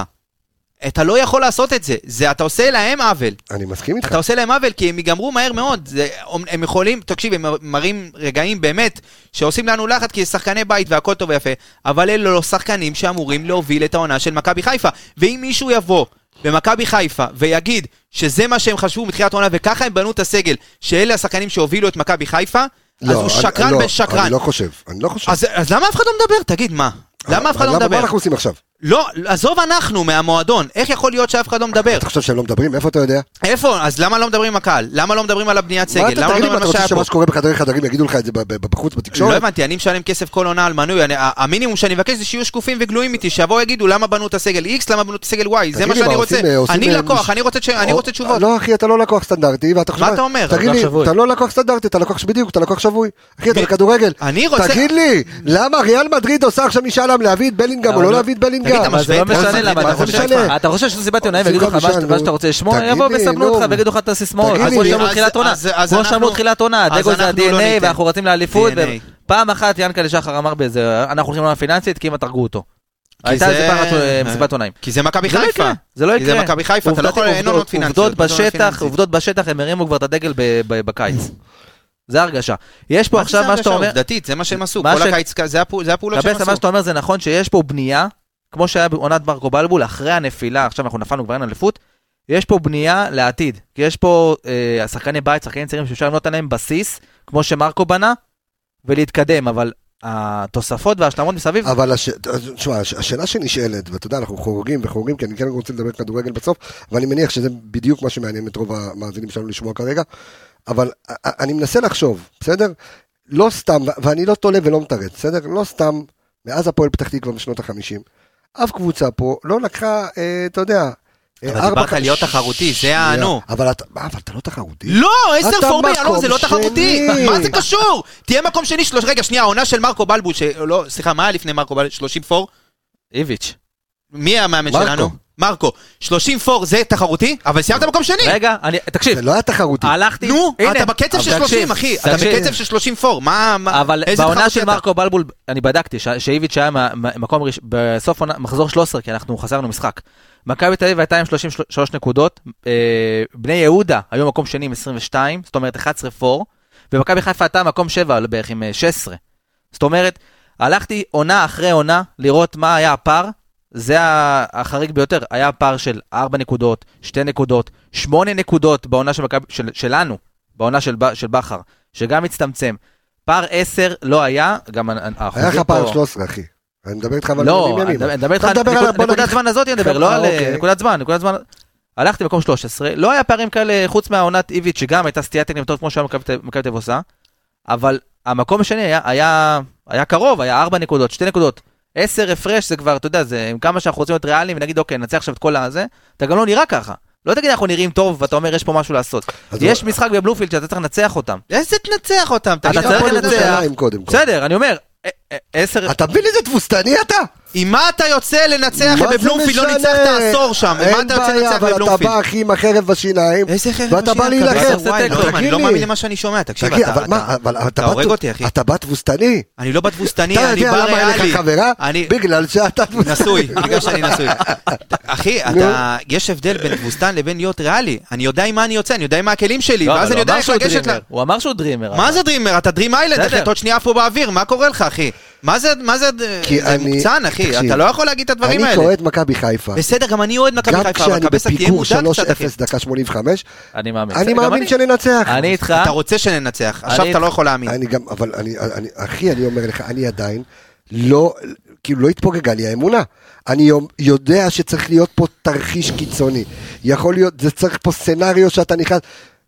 אתה לא יכול לעשות את זה. זה, אתה עושה להם עוול. אני מסכים איתך. אתה עושה להם עוול כי הם ייגמרו מהר מאוד. זה, הם יכולים, תקשיב, הם מראים רגעים באמת שעושים לנו לחץ כי זה שחקני בית והכל טוב ויפה, אבל אלה לא שחקנים שאמורים להוביל את העונה של מכבי חיפה. ואם מישהו יבוא במכבי חיפה ויגיד שזה מה שהם חשבו מתחילת העונה וככה הם בנו את הסגל, שאלה השחקנים שהובילו את מכבי חיפה, אז לא, הוא אני- שקרן לא, בן שקרן. אני לא חושב, אני לא חושב. אז, אז למה אף אחד לא מדבר? תגיד, מה? למה אף אחד לא למה- מדבר? מה אנחנו עושים עכשיו? לא, עזוב אנחנו מהמועדון, איך יכול להיות שאף אחד לא מדבר? אתה חושב שהם לא מדברים? איפה אתה יודע? איפה? אז למה לא מדברים עם הקהל? למה לא מדברים על הבניית מה סגל? אתה למה לא תגיד לי, מדברים מה על אתה מה רוצה שהיה פה? שמה שקורה בחדרי חדרים יגידו לך את זה בחוץ לא בתקשורת? הבנתי, אני משלם כסף כל עונה על מנוי, אני- המינימום שאני מבקש זה שיהיו שקופים וגלויים איתי, שיבואו יגידו למה בנו את הסגל X, למה בנו את הסגל Y, זה מה לי, שאני רוצה. אה, אני אה, לקוח, אני רוצה רוצה תשובות. לא אחי, אתה לא לקוח סטנדרטי, ואתה חושב... מה אתה אומר? תגיד לי. אתה לא לקוח סטנדרטי, אתה לקוח בדיוק, אתה לקוח שבוי. אחי, אתה מי- בכדורגל. אני רוצה... תגיד לי, למה ריאל מדריד עושה עכשיו משאל עם להביא את בלינגהם או אבל לא לא- להביא את בלינגהם? רגע, אבל זה לא משנה למה, אתה זה חושב-? אתה חושב שזו סיבת עיתונאים זה ויגידו לא לך מה. שאתה רוצה לשמוע, יבואו ויסמנו נו. אותך ויגידו לך את הסיסמאות, כמו שאמרו תחילת עונה, כמו שאמרו תחילת עונה, דגו זה לא ה-DNA. ואנחנו רצים לאליפות. פעם אחת ינקלה שחר אמר באיזה, אנחנו הולכים לעונה פיננסית כי כמעט הרגו אותו. הייתה זה- איזה פעם אה, מסיבת עונאים. כי זה מכבי זה לא חיפה. יקרה, זה לא כי זה יקרה. מכבי חיפה, אתה לא יכול, עובדות- אין עונות פיננסיות. עובדות בשטח. עובדות בשטח, הם הרימו כבר את הדגל בקיץ. זה ההרגשה. יש פה מה עכשיו זה מה שאתה הרגשה? אומר, עובדתית, זה מה שהם עשו. כל הקיץ, זה הפעול- זה הפעולות שהם קבסה, מה עשו. שאתה אומר זה נכון שיש פה בנייה, כמו שהיה בעונת מרקו בלבול, אחרי הנפילה, עכשיו אנחנו נפלנו כבר אין אליפות, יש פה בנייה לעתיד. כי יש פה אה, שחקני בית, שחקנים צעירים שאפשר לבנות עליהם בסיס, כמו שמרקו בנה, ולהתקדם, אבל התוספות וההשלמות מסביב, אבל הש... תשמע, הש- השאלה שנשאלת, ואתה יודע, אנחנו חורגים וחורגים, כי אני כן רוצה לדבר כדורגל בסוף, ואני מניח שזה בדיוק מה שמעניין את רוב המאזינים שלנו לשמוע כרגע, אבל אני מנסה לחשוב, בסדר? לא סתם, ואני לא תולה ולא מתרץ, בסדר? לא סתם, מאז הפועל פתח תקווה בשנות החמישים, אף קבוצה פה לא לקחה, אה, אתה יודע, אה, אבל דיברת להיות תחרותי, זה. אבל אתה מה, אבל אתה לא תחרותי. לא, עשר אתה פור ביאלון מקום זה לא תחרותי. מה זה קשור? תהיה מקום שני. רגע, שנייה, העונה של מרקו בלבול, סליחה, מה היה לפני מרקו בלבול? 30 פור? איביץ'. מי המאמן. שלנו? מרקו. 30 פור זה תחרותי? אבל סיימת מקום שני. רגע, אני, תקשיב, זה לא היה תחרותי. הלכתי, נו, הנה, אתה בקצב של אבל 30, תקשיב, אחי. אתה. בקצב של 30 פור. מה... מה- אבל בעונה של? מרקו בלבול, אני בדקתי, שאיביץ' היה מקום ראש- בסוף עונה, מחזור 13, כי אנחנו חזרנו משחק. מכבי תל אביב הייתה עם 33 נקודות, אה, בני יהודה היו מקום שני עם 22, זאת אומרת 11 פור, ומכבי חיפה הייתה מקום 7 בערך עם אה, 16. זאת אומרת, הלכתי עונה אחרי עונה לראות מה היה הפער, זה החריג ביותר, היה פער של 4 נקודות, 2 נקודות, 8 נקודות בעונה של של, שלנו, בעונה של, של בכר, שגם הצטמצם. פער 10 לא היה, גם ה- האחוזים היה לך פה... פער 13, אחי. אני מדבר איתך על לא, אני. מדבר- איתך על נקודת זמן הזאת, אני מדבר, לא על אה, אוקיי. נקודת זמן, נקודת זמן. הלכתי במקום 13, לא היה פערים כאלה חוץ מהעונת איביץ' שגם הייתה סטיית טוב כמו שהיה מכבי תל- מכבי תל אביב עושה, אבל המקום השני היה- היה היה קרוב, היה 4 נקודות, 2 נקודות. 10 הפרש זה כבר, אתה יודע, זה עם כמה שאנחנו רוצים להיות ריאליים ונגיד אוקיי, ננצח עכשיו את כל הזה, אתה גם לא נראה ככה. לא תגיד אנחנו נראים טוב ואתה אומר יש פה משהו לעשות. יש משחק בבלומפילד שאתה צריך לנצח אותם. איזה תנצח אותם? אתה צריך לנצח. בסדר, אני אומר, ע- ע- 10... אתה מבין איזה תבוסתני אתה? עם מה אתה יוצא לנצח זה בבלומפילד? לא? ניצחת עשור שם. עם מה אין אתה יוצא בעיה, לנצח אבל אתה בבלומפילד? בא אחי עם החרב בשיניים. איזה חרב ואתה בא בשיניים, להילחם. תגיד לא, אני לא לי. מאמין למה שאני שומע, תקשיב, אתה- אתה- אתה אתה בא- הורג אותי, אחי. אתה בא תבוסתני. אני לא בתבוסתני, אתה אני יודע בא למה אין ריאלי. לך חברה? אני- בגלל שאתה תבוסתני. נשוי, בגלל שאני [LAUGHS] נשוי. אחי, אתה, יש הבדל בין תבוסתן לבין להיות ריאלי. אני יודע עם מה אני יוצא, אני יודע עם מה הכלים שלי, לא, ואז אני יודע איך לגשת ל... הוא אמר שהוא דרימר. מה. זה דרימר? אתה דרים איילנד, אחי. אתה עוד שנייה פה באוויר, מה קורה לך, אחי? מה זה, מה זה, כי זה אני- מוקצן, אחי, תקשיב, אתה לא יכול להגיד את הדברים אני האלה. כאוהד מכבי חיפה. בסדר, גם אני אוהד מכבי חיפה, אבל כשאני קבסה תהיה בפיגור מודע קצת, אחי. 3-0 דקה 85, אני מאמין. אני מאמין שננצח. אני איתך. אתה רוצה שננצח, עכשיו אני- אתה לא יכול להאמין. אני גם, אבל אני, אני, אחי, אני אומר לך, אני עדיין לא, כאילו לא התפוגגה לי האמונה. אני יודע שצריך להיות פה תרחיש קיצוני. יכול להיות, זה צריך פה סצנריו שאתה נכנס,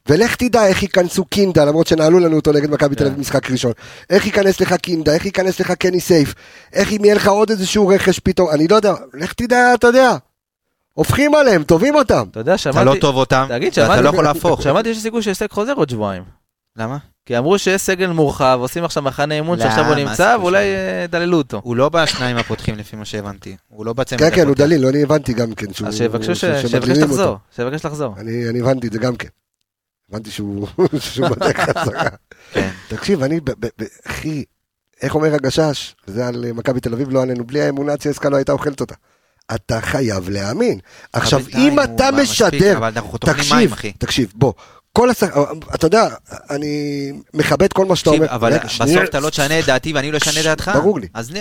ולך תדע איך ייכנסו קינדה, למרות שנעלו לנו אותו נגד מכבי תל אביב משחק ראשון. איך ייכנס לך קינדה, איך ייכנס לך קני סייף, איך אם יהיה לך עוד איזשהו רכש פתאום, אני לא יודע, לך תדע, אתה יודע. הופכים עליהם, טובים אותם. אתה יודע, שמעתי... אתה לא טוב אותם, שמעתי... לא יכול להפוך. שמעתי שיש סיכוי שהישג חוזר עוד שבועיים. למה? כי אמרו שיש סגל מורחב, עושים עכשיו מחנה אימון שעכשיו הוא נמצא, ואולי? אה, דללו אותו. הוא לא בשניים הפותחים לפי מה שהבנתי. הוא לא בצמד כן, כן, הוא. דליל, לא, אני הבנתי גם כן שהוא... אז שיבקשו ש- ש- שיבקש. לחזור, שיבקש לחזור. אני, אני הבנתי את זה גם כן. הבנתי [LAUGHS] שהוא, בדרך חזרה. כן. תקשיב, אני, אחי, איך אומר הגשש, זה על אה, מכבי תל אביב, לא עלינו, בלי האמונה צסקה לא הייתה אוכלת אותה. אתה חייב להאמין. עכשיו, אם אתה משדר, תקשיב. תקשיב, בוא, כל השחק... אתה יודע, אני מכבד כל מה שאתה אומר. אבל. בסוף אתה לא תשנה את דעתי ואני לא אשנה את דעתך. ברור לי. אז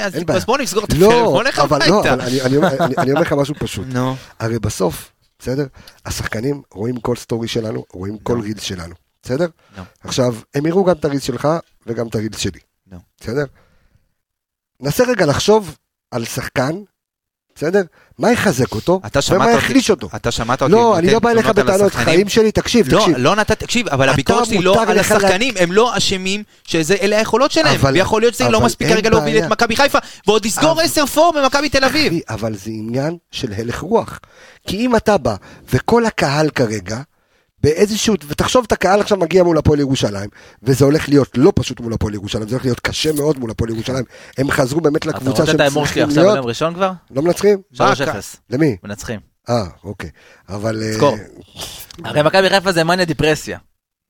בוא נסגור את הפרק, לא, בוא נלך לא, הביתה. אבל אני- אומר- לך משהו פשוט. הרי בסוף, בסדר? השחקנים רואים כל סטורי שלנו, רואים כל. רילס שלנו, בסדר? נו. עכשיו, הם יראו גם את הרילס שלך וגם את הרילס שלי, נו. בסדר? נסה רגע לחשוב על שחקן, בסדר? מה יחזק אותו אתה שמעת ומה. יחליש אותו. אתה שמעת אותי. לא, אני לא בא אליך בטענות? חיים שלי, תקשיב, לא, תקשיב. לא נתת, תקשיב, אבל הביקורת שלי לא על השחקנים, הם לא אשמים שאלה היכולות שלהם, אבל- ויכול להיות שזה לא מספיק כרגע להוביל. את מכבי חיפה, ועוד לסגור אבל- עשר פור במכבי תל אביב. אבל זה עניין של הלך רוח. כי אם אתה בא, וכל הקהל כרגע, באיזשהו, ותחשוב את הקהל עכשיו מגיע מול הפועל ירושלים, וזה הולך להיות לא פשוט מול הפועל ירושלים, זה הולך להיות קשה מאוד מול הפועל ירושלים. הם חזרו באמת אתה לקבוצה רוצה את שהם ההימור שלי צריכים עכשיו להיות. ביום ראשון כבר? לא מנצחים? 3-0. למי? מנצחים. אה, אוקיי. אבל... אה, זכור. הרי מכבי חיפה זה מניה דיפרסיה.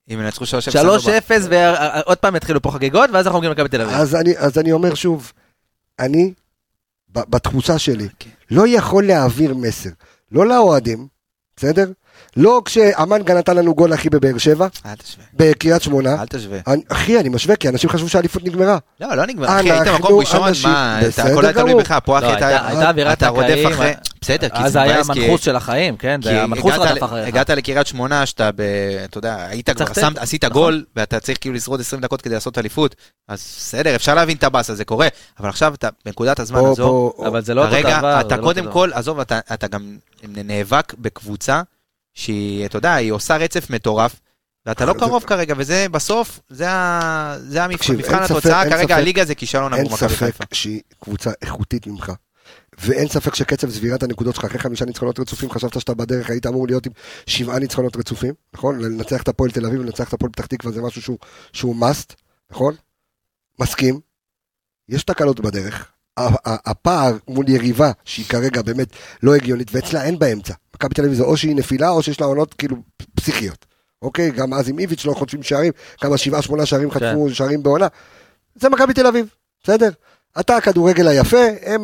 אם ינצחו 3-0. 3-0 ועוד פעם יתחילו פה חגיגות, ואז אנחנו מגיעים למכבי תל אביב. אז אני, אומר שוב, אני, בתחושה שלי, אוקיי. לא יכול להעביר מסר, לא לאוהדים, בסדר? לא כשאמנגה נתן לנו גול אחי בבאר שבע, אל תשווה. בקריית שמונה. אל תשווה. אני, אחי, אני משווה, כי אנשים חשבו שהאליפות נגמרה. לא, לא נגמר. אחי, היית מקום ראשון, אנשים- מה, הכל היה תלוי. בך, פה אחי, לא, אתה הייתה- הייתה אווירת אתה רודף אחרי... בסדר, כי זה היה המנחוס של החיים, כן? זה המנחוס הגעת רדף אחריך. הגעת לקריית שמונה, שאתה, ב- אתה יודע, היית כבר עשית נכון. גול, ואתה צריך כאילו לשרוד 20 דקות כדי לעשות אליפות, אז בסדר, אפשר להבין את הבאסה, זה קורה, אבל עכשיו אתה, בנקודת הזמן הזו, אבל זה לא אותו דבר. אתה לא קודם כל, עזוב, אתה אתה גם נאבק בקבוצה שהיא, אתה יודע, היא עושה רצף מטורף. ואתה לא זה- קרוב כרגע, וזה בסוף, זה זה המבחן אין ספק- התוצאה, אין כרגע ספק- הליגה זה כישלון אין עבור מכבי ספק חיפה. שהיא קבוצה איכותית ממך. ואין ספק שקצב סבירת הנקודות שלך אחרי חמישה ניצחונות רצופים, חשבת שאתה בדרך, היית אמור להיות עם שבעה ניצחונות רצופים, נכון? לנצח את הפועל תל אביב, לנצח את הפועל פתח תקווה זה משהו שהוא, שהוא must, נכון? מסכים. יש תקלות בדרך. הפער מול יריבה שהיא כרגע באמת לא הגיונית, ואצלה אין באמצע. מכבי תל אביב זה או שהיא נפילה או שיש לה עונות כאילו פסיכיות. אוקיי? גם אז עם איביץ' לא חוטפים שערים, כמה שבעה שמונה שערים חטפו שערים בעונה. זה מכבי תל אביב, בסדר? אתה הכדורגל היפה, הם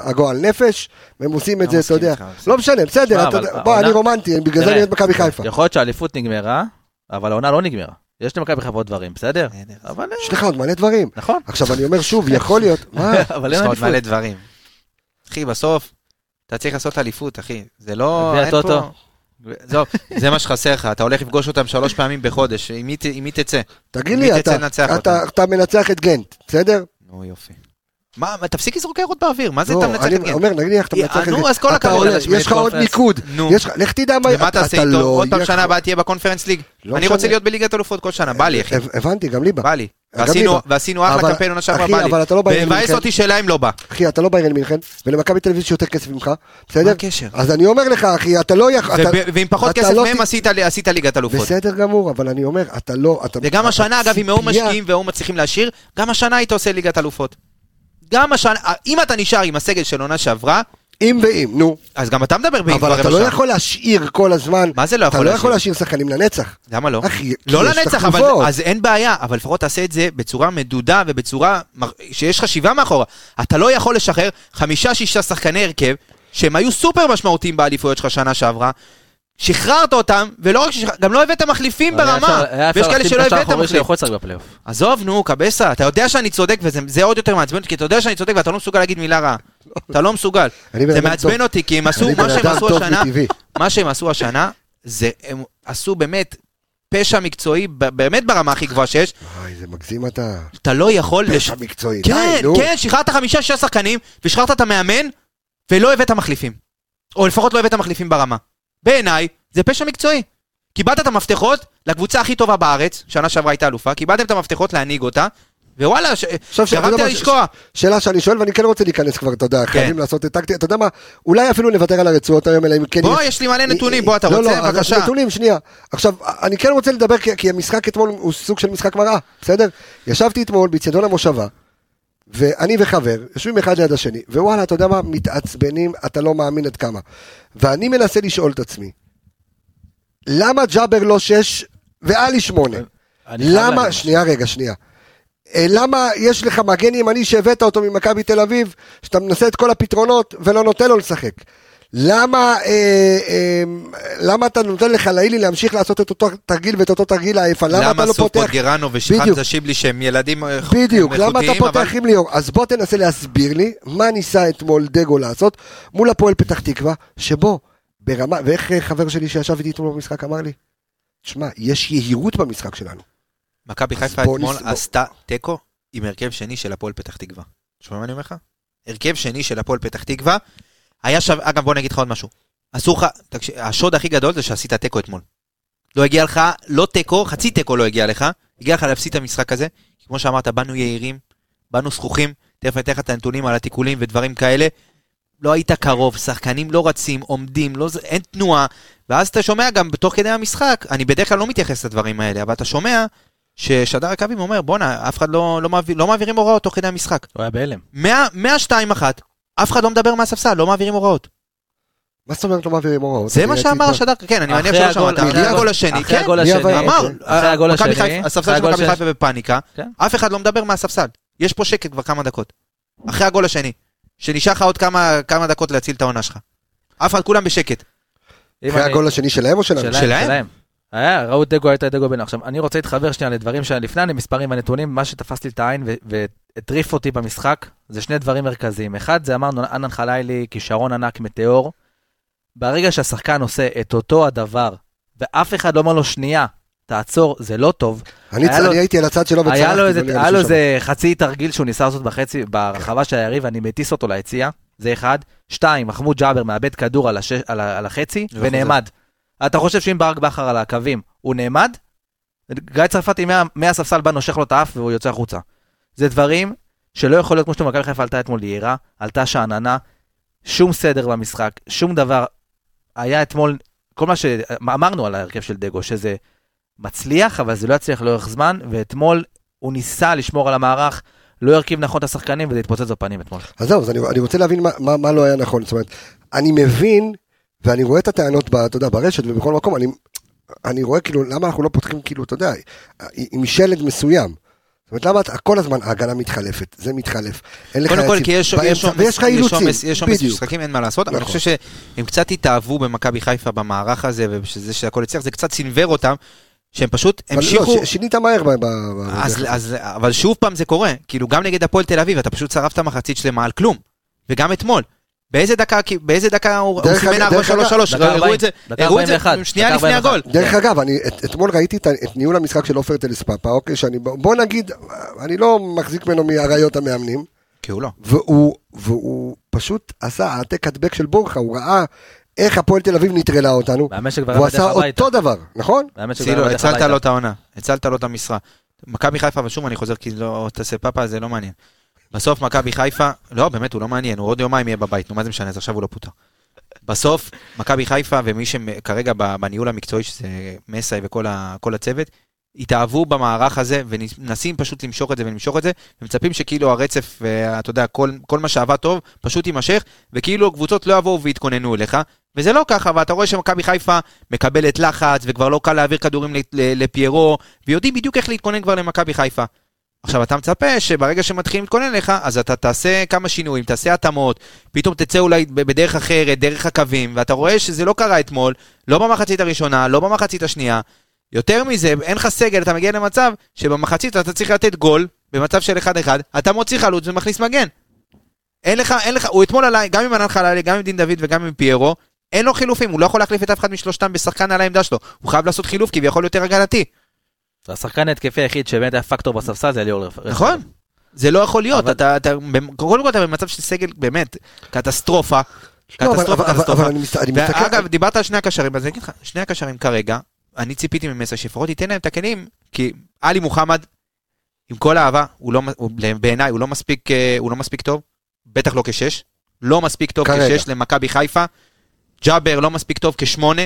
הגועל נפש, והם עושים את לא זה, אתה יודע. לא משנה, בסדר, בוא, אני רומנטי, בגלל זה אני אוהד מכבי חיפה. יכול להיות שהאליפות נגמרה, אבל העונה לא נגמרה. יש למכבי חיפה עוד דברים, בסדר? בסדר. אבל... אה, יש לך עוד מלא דברים. נכון. עכשיו, אני אומר שוב, יכול להיות, [LAUGHS] מה? אבל יש אין לך עוד. מלא דברים. אחי, בסוף, אתה צריך לעשות אליפות, אחי. זה לא... אין פה... זהו, זה מה שחסר לך, אתה הולך לפגוש אותם שלוש פעמים בחודש, עם מי תצא? תגיד לי? אתה מנצח את גנט, בסדר? נו יופי. מה, מה, תפסיק לזרוק הערות באוויר, מה זה לא, אתה מנצח את גנט? אומר, נניח אתה יא, מנצח את נו, גנט. אז כל הכבוד יש לך עוד. ניקוד. נו. לך- תדע מה... ומה אתה- תעשה איתו? לא עוד פעם שנה הבאה תהיה בקונפרנס ליג? לא אני רוצה. להיות בליגת אלופות כל שנה, בא לי אחי, הב- הבנתי, גם לי בא. בא לי. ועשינו- אחלה קמפיין עונה שעברה, בא לי. אבל אתה לא בא עם מבאס מינכן. אותי שלהם לא בא. אחי, אתה לא ביירן מינכן, ולמכבי תל אביב יש יותר כסף ממך, מה בסדר? הקשר? אז אני אומר לך, אחי, אתה לא יכול... ועם פחות כסף מהם עשית ליגת אלופות. בסדר גמור, אבל אני אומר, אתה לא... וגם השנה, אגב, אם הציפייה- משקיעים והיו מצליחים להשאיר, גם השנה היית עושה ליגת אלופות. גם השנה, אם אתה נשאר עם הסגל של עונה שעברה, אם ואם, נו. אז גם אתה מדבר באם אבל אתה לא יכול להשאיר כל הזמן... מה זה לא אתה יכול לא להשאיר? יכול להשאיר שחקנים לנצח. למה לא? אחי, לא לנצח, אבל. אז אין בעיה, אבל לפחות תעשה את זה בצורה מדודה ובצורה שיש חשיבה מאחורה. אתה לא יכול לשחרר חמישה-שישה שחקני הרכב, שהם היו סופר משמעותיים באליפויות שלך שנה שעברה, שחררת אותם, ולא רק ששחררת, גם לא הבאת מחליפים ברמה, ויש כאלה שלא הבאת מחליף. בפלייאוף. עזוב, נו, קבסה, אתה יודע שאני צודק, וזה עוד יותר מעצבן אותי, כי אתה יודע שאני צודק ואתה לא מסוגל להגיד מילה רעה. אתה לא מסוגל. זה מעצבן. אותי, כי הם עשו, מה שהם עשו השנה. מה שהם עשו השנה, זה הם עשו באמת פשע מקצועי, באמת ברמה הכי גבוהה שיש. אוי, זה מגזים אתה. אתה לא יכול... פשע מקצועי. כן, די, נו. כן, שחררת חמישה-שישה שחקנים, ושחררת את המאמן, ולא הבאת מחליפים. או לפחות לא הבאת מחליפים ברמה. בעיניי, זה פשע מקצועי. קיבלת את המפתחות לקבוצה הכי טובה בארץ, שנה שעברה הייתה אלופה, קיבלתם את המפתחות להנהיג אותה, ווואלה, גרמת מה, לשקוע. שאלה שאני שואל, ואני כן רוצה להיכנס כבר, אתה יודע, חייבים לעשות את טקטי, אתה יודע מה, אולי אפילו נוותר על הרצועות היום, אלא אם כן... בוא, יש לי מלא נתונים, בוא, אתה לא, רוצה? לא, בבקשה. נתונים, שנייה. עכשיו, אני כן רוצה לדבר, כי המשחק אתמול הוא סוג של משחק מראה, בסדר? ישבתי אתמול באצטדיון המושבה, ואני וחבר, יושבים אחד ליד השני, ווואלה, אתה יודע מה, מתעצבנים, אתה לא מאמין עד כמה. ואני מנסה לשאול את עצמי, למה ג'אבר לא שש ועלי שמונה? למה. שנייה רגע, שנייה. אה, למה יש לך מגן ימני שהבאת אותו ממכבי תל אביב, שאתה מנסה את כל הפתרונות ולא נותן לו לשחק? למה, אה, אה, למה אתה נותן לחלאילי להמשיך לעשות את אותו תרגיל ואת אותו תרגיל העייפה? למה אתה לא פותח... פוטגרנו בדיוק. ושחנזה שיבלי שהם ילדים אה, בדיוק, למה אתה איכותיים, פותח אבל- עם ליאור? אז בוא תנסה להסביר לי מה ניסה אתמול דגו לעשות מול הפועל פתח תקווה, שבו ברמה, ואיך אה, חבר שלי שישב איתי אתמול במשחק אמר לי? שמע, יש יהירות במשחק שלנו. מכבי חיפה אתמול נס- עשתה תיקו עם הרכב שני של הפועל פתח תקווה. שומע מה אני אומר לך? הרכב שני של הפועל פתח תקווה. היה שווה, אגב בוא נגיד לך עוד משהו. אסור לך, תקשיב, השוד הכי גדול זה שעשית תיקו אתמול. לא הגיע לך, לא תיקו, חצי תיקו לא הגיע לך, הגיע לך להפסיד את המשחק הזה. כמו שאמרת, באנו יהירים, באנו זכוכים, תכף אני אתן לך את הנתונים על התיקולים ודברים כאלה. לא היית קרוב, שחקנים לא רצים, עומדים, לא, אין תנועה, ואז אתה שומע גם תוך כדי המשחק, אני בדרך כלל לא מתייחס לדברים האלה, אבל אתה שומע ששדר הקווים אומר, בואנה, אף אחד לא, לא, מעביר, לא מעבירים הוראות תוך כדי המשחק. הוא היה בהלם. מה- מהשתיים אחת, אף אחד לא מדבר מהספסל, לא מעבירים הוראות. מה זאת אומרת לא מעבירים הוראות? זה מה שאמר השדר, כן, אני מניח שלא שמעת, אחרי הגול- השני, אחרי כן, הגול מי השני, אבל- אמר. אחרי הגול השני, הספסל של מכבי. חיפה בפאניקה, כן. אף אחד לא מדבר מהספסל. יש פה שקט כבר כמה דקות. אחרי הגול השני, שנשאר לך עוד כמה כמה דקות להציל את העונה שלך. אף אחד, כולם בשקט. אחרי הגול השני שלהם או שלנו? שלהם, שלהם? היה, ראו את דגו, הייתה דגו בין עכשיו, אני רוצה להתחבר שנייה לדברים שלפני המספרים והנתונים, מה שתפס לי את העין והטריף אותי במשחק, זה שני דברים מרכזיים. אחד, זה אמרנו, אנן חלילי, כישרון ענק, מטאור. ברגע שהשחקן עושה את אותו הדבר, ואף אחד לא אומר לו, שנייה, תעצור, זה לא טוב. אני היה לו- אני הייתי על הצד שלו וצרחתי. היה לו איזה, לא היה לו איזה חצי תרגיל שהוא ניסה לעשות בחצי, ברחבה של היריב, אני מטיס אותו ליציע, זה אחד. שתיים, מחמוד ג'אבר מאבד כדור על, השש, על, ה- על החצי, וחוזר. ונעמד. אתה חושב שאם ברק בכר על הקווים, הוא נעמד? גיא צרפתי מה- מהספסל בא נושך לו את האף והוא יוצא החוצה. זה דברים שלא יכול להיות כמו שמכבי חיפה עלתה אתמול יהירה, עלתה שאננה, שום סדר במשחק, שום דבר. היה אתמול, כל מה שאמרנו על ההרכב של דגו, שזה מצליח, אבל זה לא יצליח לאורך זמן, ואתמול הוא ניסה לשמור על המערך, לא הרכיב נכון את השחקנים, וזה התפוצץ בפנים אתמול. אז זהו, אז אני, אני רוצה להבין מה, מה, מה לא היה נכון. זאת אומרת, אני מבין, ואני רואה את הטענות, ב, אתה יודע, ברשת ובכל מקום, אני, אני רואה כאילו, למה אנחנו לא פותחים, כאילו, אתה יודע, עם שלד מסוים. זאת אומרת, למה אתה- כל הזמן ההגנה מתחלפת, זה מתחלף. אין לך קודם כל, כי יש עומס- יש עומס- יש עומס. משחקים, אין מה לעשות, אבל אני נכון. חושב שהם קצת התאהבו במכבי חיפה במערך הזה, ושזה שהכל הצליח, זה קצת סינוור אותם, שהם פשוט אבל המשיכו... לא, שינית מהר ב... אז. אז, אבל שוב פעם זה קורה, כאילו גם נגד הפועל תל אביב, אתה פשוט שרפת מחצית שלמה על כלום. וגם אתמול. באיזה דקה, כי- באיזה דקה הוא הוא סימן אגב- דרך 4-3-3, דקה הראו 40, את זה, דקה הראו את זה 41, שנייה לפני 41. הגול. דרך אגב, אני את, אתמול ראיתי את, ניהול המשחק של עופר טלספאפה, אוקיי, שאני, בוא נגיד, אני לא מחזיק ממנו מאריות המאמנים, כי הוא לא. והוא, והוא פשוט עשה העתק הדבק של בורחה, הוא ראה איך הפועל תל אביב נטרלה אותנו, והוא בדרך עשה. אותו דבר, נכון? בדרך הצלת. לו את העונה, הצלת לו את המשרה. מכבי חיפה, ושוב אני חוזר כי לא תעשה פאפה, זה לא מעניין. בסוף מכבי חיפה, לא, באמת, הוא לא מעניין, הוא עוד יומיים יהיה בבית, נו, מה זה משנה, אז עכשיו הוא לא פוטר. בסוף, מכבי חיפה ומי שכרגע בניהול המקצועי, שזה מסאי וכל הצוות, התאהבו במערך הזה ומנסים פשוט למשוך את זה ולמשוך את זה, ומצפים שכאילו הרצף, ואתה יודע, כל, כל מה שעבד טוב, פשוט יימשך, וכאילו הקבוצות לא יבואו ויתכוננו אליך, וזה לא ככה, ואתה רואה שמכבי חיפה מקבלת לחץ, וכבר לא קל להעביר כדורים לפיירו, ויודעים בדיוק איך להתכונן כבר למכבי חיפה. עכשיו, אתה מצפה שברגע שמתחילים להתכונן אליך, אז אתה תעשה כמה שינויים, תעשה התאמות, פתאום תצא אולי בדרך אחרת, דרך הקווים, ואתה רואה שזה לא קרה אתמול, לא במחצית הראשונה, לא במחצית השנייה. יותר מזה, אין לך סגל, אתה מגיע למצב שבמחצית אתה צריך לתת גול, במצב של 1-1, אתה מוציא חלוץ ומכניס מגן. אין לך, אין לך, הוא אתמול עליי, גם עם ענן חללי, גם עם דין דוד וגם עם פיירו, אין לו חילופים, הוא לא יכול להחליף את אף אחד משלושתם בשחקן על העמדה שלו. הוא חייב לעשות חילוף כביכול יותר הגנתי. השחקן ההתקפי היחיד שבאמת היה פקטור בספסל זה ליאור רפאל. נכון. זה לא יכול להיות, אבל- אתה, אתה, קודם כל אתה במצב של סגל באמת, קטסטרופה. לא, קטסטרופה, קטסטרופה. ואגב, דיברת על שני הקשרים, אז אני אגיד לך, שני הקשרים כרגע, אני ציפיתי ממסע שלפחות ייתן להם את הכלים, כי עלי מוחמד, עם כל האהבה, הוא לא, בעיניי הוא לא מספיק, אה, הוא לא מספיק טוב, בטח לא כשש, לא מספיק טוב כרגע. כשש למכבי חיפה, ג'אבר לא מספיק טוב כשמונה,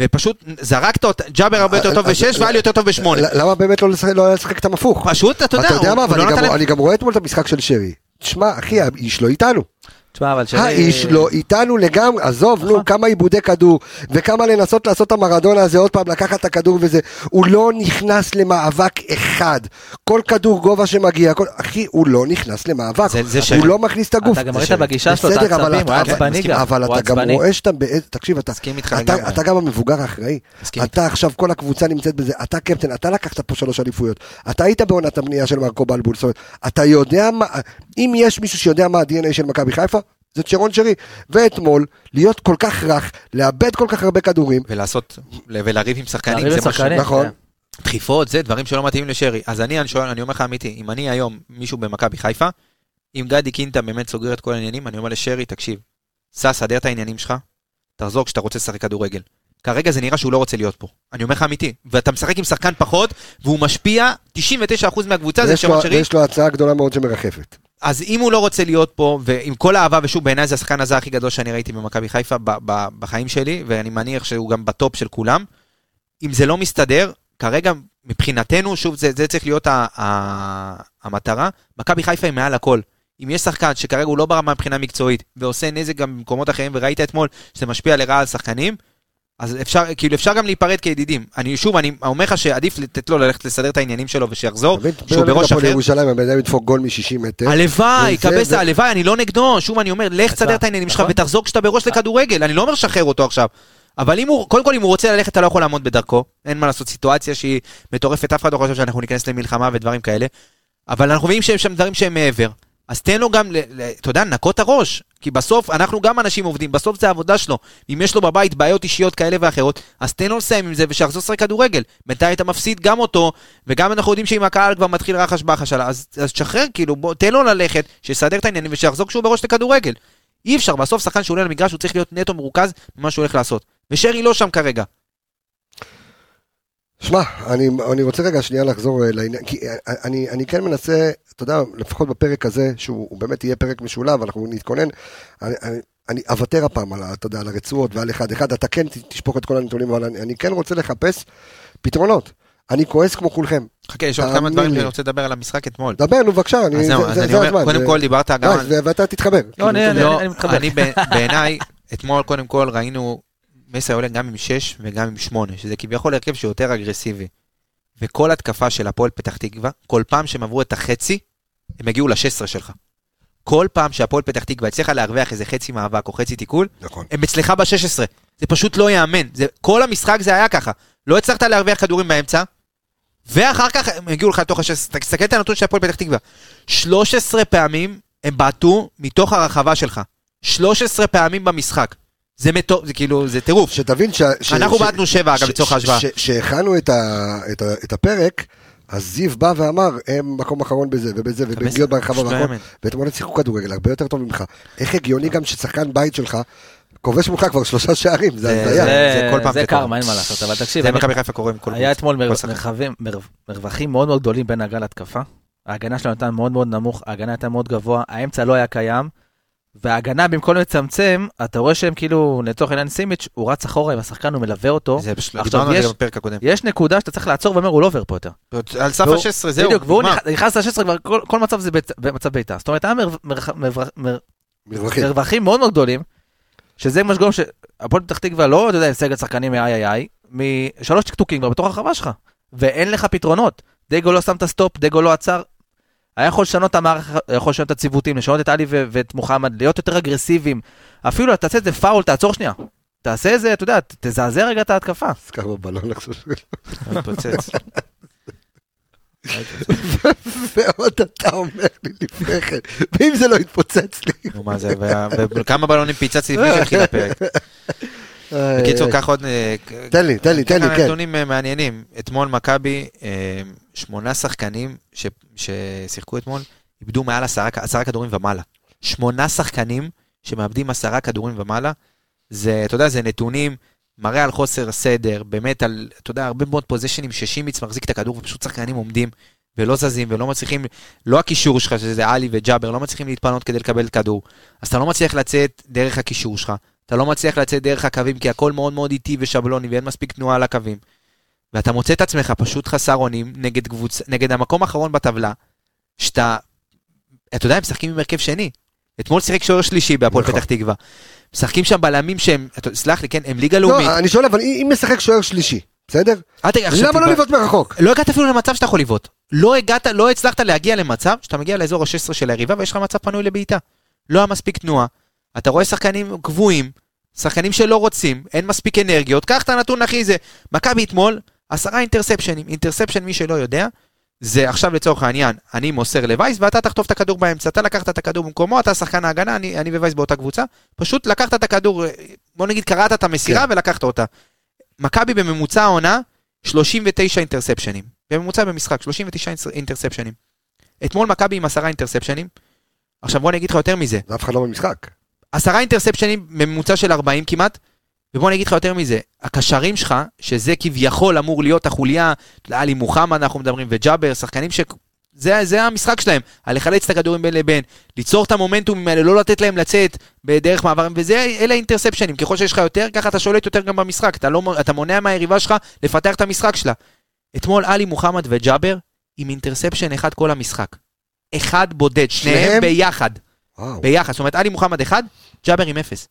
ופשוט זרקת אותה, ג'אבר הרבה יותר טוב אז- בשש ואלי יותר טוב בשמונה. למה באמת לא לשחק- לא לשחק את המפוך? פשוט, אתה יודע, אתה יודע מה, אבל לא. אני גם רואה אתמול את המשחק של שרי. תשמע, אחי, האיש לא איתנו. תשמע, אבל שרי... האיש לא איתנו לגמרי, עזוב, נו, נכון. כמה עיבודי כדור, וכמה לנסות לעשות את המרדונה הזה עוד פעם, לקחת את הכדור וזה, הוא לא נכנס למאבק אחד. כל כדור גובה שמגיע, כל- אחי, הוא לא נכנס למאבק, זה- זה הוא שרי. לא מכניס את הגוף. אתה גם ראית. בגישה שלו בסדר, אבל אתה- עצבני גם. אבל אתה גם. רואה שאתה, תקשיב, אתה, אתה. אתה גם המבוגר האחראי. אתה עכשיו כל הקבוצה נמצאת בזה, אתה קפטן, אתה לקחת פה שלוש אליפויות, אתה היית בעונת הבנייה של מרקו בלבול, זאת אומרת, אתה יודע מה, אם יש מישהו שיודע מה ה-DNA של מכבי חיפה, זה צ'רון שרי, ואתמול, להיות כל כך רך, לאבד כל כך הרבה כדורים, ולעשות, ולריב עם שחקנים, זה משהו. נכון. כן. דחיפות, זה דברים שלא מתאימים לשרי. אז אני, אני שואל, אני אומר לך אמיתי, אם אני היום מישהו במכבי חיפה, אם גדי קינטה באמת סוגר את כל העניינים, אני אומר לשרי, תקשיב, סע, סדר את העניינים שלך, תחזור כשאתה רוצה לשחק כדורגל. כרגע זה נראה שהוא לא רוצה להיות פה. אני אומר לך אמיתי. ואתה משחק עם שחקן פחות, והוא משפיע 99% מהקבוצה, זה שרון שרי. ויש לו הצעה גדולה מאוד שמרחפת. אז אם הוא לא רוצה להיות פה, ועם כל האהבה, ושוב, בעיניי זה השחקן הזר הכי גדול שאני ראיתי במכבי חיפה ב- ב- בחיים שלי, ואני מניח שהוא גם בטופ של כולם, אם זה לא מסתדר, כרגע מבחינתנו, שוב, זה, זה צריך להיות ה- ה- המטרה, מכבי חיפה היא מעל הכל. אם יש שחקן שכרגע הוא לא ברמה מבחינה מקצועית, ועושה נזק גם במקומות אחרים, וראית אתמול שזה משפיע לרעה על שחקנים, אז אפשר, כאילו אפשר גם להיפרד כידידים. אני שוב, אני אומר לך שעדיף לתת לו ללכת לסדר את העניינים שלו ושיחזור? שהוא בראש אחר. ירושלים, הבן אדם ידפוק גול מ-60 מטר. הלוואי, קבסה, הלוואי, אני לא נגדו, שוב אני אומר, לך תסדר את העניינים שלך נכון. ותחזור כשאתה בראש לכדורגל, אני לא אומר שחרר אותו עכשיו. אבל אם הוא, קודם כל אם הוא רוצה ללכת אתה לא יכול לעמוד בדרכו, אין מה לעשות, סיטואציה שהיא מטורפת, אף אחד לא חושב שאנחנו ניכנס למלחמה ודברים כאלה, אבל אנחנו מבינים שיש שם דברים שהם מעבר. אז תן לו גם, אתה יודע, לנקות את הראש, כי בסוף אנחנו גם אנשים עובדים, בסוף זה העבודה שלו. אם יש לו בבית בעיות אישיות כאלה ואחרות, אז תן לו לסיים עם זה ושיחזור לשחק כדורגל. בינתיים אתה מפסיד גם אותו, וגם אנחנו יודעים שאם הקהל כבר מתחיל רחש בחש עליו, אז, אז תשחרר, כאילו, בוא, תן לו ללכת, שיסדר את העניינים ושיחזור כשהוא בראש לכדורגל. אי אפשר, בסוף שחקן שעולה למגרש הוא צריך להיות נטו מרוכז במה שהוא הולך לעשות. ושרי לא שם כרגע. שמע, אני, אני רוצה רגע שנייה לחזור אה, לעניין, כי אה, אני, אני כן מנסה, אתה יודע, לפחות בפרק הזה, שהוא הוא באמת יהיה פרק משולב, אנחנו נתכונן, אני, אני, אני אוותר הפעם על, אתה יודע, על הרצועות ועל אחד אחד, אתה כן תשפוך את כל הנתונים, אבל אני, אני כן רוצה לחפש פתרונות. אני כועס כמו כולכם. חכה, יש עוד כמה דברים. שאני רוצה לדבר על המשחק אתמול. דבר, נו בבקשה, אני, אז זהו, זה, אז זה, אני זה אומר, הזמן. קודם כל דיברת גם ואתה תתחבר. כאילו, אני- לא, אני מתחבר. אני בעיניי, אתמול קודם כל ראינו מסי עולה גם עם 6 וגם עם 8, שזה כביכול הרכב שיותר אגרסיבי. וכל התקפה של הפועל פתח תקווה, כל פעם שהם עברו את החצי, הם הגיעו ל-16 שלך. כל פעם שהפועל פתח תקווה הצליחה להרוויח איזה חצי מאבק או חצי תיקול, נכון. הם אצלך ב-16. זה פשוט לא ייאמן. זה, כל המשחק זה היה ככה. לא הצלחת להרוויח כדורים באמצע, ואחר כך הם הגיעו לך לתוך ה-16. תסתכל את הנתון של הפועל פתח תקווה. 13 פעמים הם בעטו מתוך הרחבה שלך. 13 פעמים במשחק. זה מטור... זה כאילו, זה טירוף. שתבין ש... ש- אנחנו ש- בעטנו שבע, אגב, לצורך ההשוואה. שהכנו את ה- את ה- את הפרק, אז זיו בא ואמר, הם מקום אחרון בזה ובזה פשוט לא והכל. ואתמול הם שיחקו כדורגל הרבה יותר טוב ממך. איך הגיוני גם ששחקן בית שלך כובש ממך כבר שלושה שערים, זה זה- הזיה. זה כל פעם זה. קרמה, אין מה לעשות, אבל תקשיב, זה מכבי חיפה קורה עם כל היה קבוצה. אתמול מרווחים מאוד מאוד גדולים בין הגל להתקפה. ההגנה שלנו הייתה מאוד מאוד נמוך, ההגנה הייתה מאוד גבוה, האמצע לא היה קיים, וההגנה במקום לצמצם, אתה רואה שהם כאילו, לצורך העניין סימיץ', הוא רץ אחורה עם השחקן, הוא מלווה אותו. זה פשוט- דיברנו על זה בפרק הקודם. יש נקודה שאתה צריך לעצור ואומר, הוא לא עובר פה יותר. על סף והוא- ה-16, זהו. בדיוק, והוא נכנס ל-16 כבר, כל- מצב זה במצב בעיטה. זאת אומרת, היה מרווחים. מאוד מאוד גדולים, שזה מה שגורם שהפועל פתח תקווה לא, אתה יודע, עם סגל שחקנים מאיי איי איי, משלוש טקטוקים כבר בתוך הרחבה שלך, ואין לך פתרונות. דגו לא שם את הסטופ, דגו לא עצר. היה יכול לשנות את המערך, היה יכול לשנות את הציוותים, לשנות את עלי ו- ואת מוחמד, להיות יותר אגרסיביים. אפילו תעשה את זה פאול, תעצור שנייה. תעשה איזה, אתה יודע, תזעזע רגע את ההתקפה. סקר בבלון עכשיו. מתפוצץ. ועוד אתה אומר לי לפני כן, ואם זה לא יתפוצץ לי. נו, מה זה, וכמה בלונים פיצצתי לפני שהתחיל הפרק. בקיצור, קח עוד... אה, תן לי, תן לי, תן לי, כן. נתונים אה, מעניינים. אתמול מכבי, אה, שמונה שחקנים ששיחקו אתמול, איבדו מעל עשרה כדורים ומעלה. שמונה שחקנים שמאבדים עשרה כדורים ומעלה. זה, אתה יודע, זה נתונים, מראה על חוסר סדר, באמת על, אתה יודע, הרבה מאוד פוזיישנים ששימיץ מחזיק את הכדור ופשוט שחקנים עומדים ולא זזים ולא מצליחים, לא הקישור שלך, שזה עלי וג'אבר, לא מצליחים להתפנות כדי לקבל כדור. אז אתה לא מצליח לצאת דרך הקישור שלך, אתה לא מצליח לצאת דרך הקווים, כי הכל מאוד מאוד איטי ושבלוני ואין מספיק תנועה על הקווים. ואתה מוצא את עצמך פשוט חסר אונים נגד, קבוצ... נגד המקום האחרון בטבלה, שאתה, אתה יודע, הם משחקים עם הרכב שני. אתמול שיחק שוער שלישי בהפועל נכון. פתח תקווה. משחקים שם בלמים שהם, סלח לי, כן, הם ליגה לאומית. לא, אני שואל, אבל אם משחק שוער שלישי, בסדר? עכשיו למה לא לבעוט מרחוק? לא הגעת אפילו למצב שאתה יכול לבעוט. לא הגעת, לא הצלחת להגיע למצב שאתה מגיע לאזור ה-16 של היריבה ויש לך מצב פנוי לבעיטה. לא היה מספיק תנועה. אתה רואה שחקנים קבועים, שחקנים שלא רוצים, אין מספיק אנרגיות. קח את הנתון הכי זה. מכבי אתמול, עשרה אינטרספשנים. אינטרספשן, מי שלא יודע, זה עכשיו לצורך העניין, אני מוסר לווייס ואתה תחטוף את הכדור באמצע. אתה לקחת את הכדור במקומו, אתה שחקן ההגנה, אני, אני ווייס באותה קבוצה. פשוט לקחת את הכדור, אה, בוא נגיד קראת את המסירה כן. ולקחת אותה. מכבי בממוצע העונה, 39 אינטרספשנים. בממוצע במשחק, 39 אינטר- אינטרספשנים. אתמול מכבי עם עשרה אינטרספשנים. עכשיו בוא אני אגיד לך יותר מזה. זה אף אחד לא במשחק. עשרה אינטרספשנים בממוצע של 40 כמעט, ובוא אני אגיד לך יותר מזה, הקשרים שלך, שזה כביכול אמור להיות החוליה, עלי מוחמד אנחנו מדברים, וג'אבר, שחקנים ש... זה, זה המשחק שלהם, על לחלץ את הכדורים בין לבין, ליצור את המומנטומים האלה, לא לתת להם לצאת בדרך מעברים, וזה, אלה האינטרספשנים, ככל שיש לך יותר, ככה אתה שולט יותר גם במשחק, אתה, לא, אתה מונע מהיריבה שלך לפתח את המשחק שלה. אתמול עלי מוחמד וג'אבר עם אינטרספשן אחד כל המשחק. אחד בודד, שניהם שניהם? ביחד. וואו. ביחד, זאת אומרת, עלי מוחמד אחד, ג'אבר עם אפס.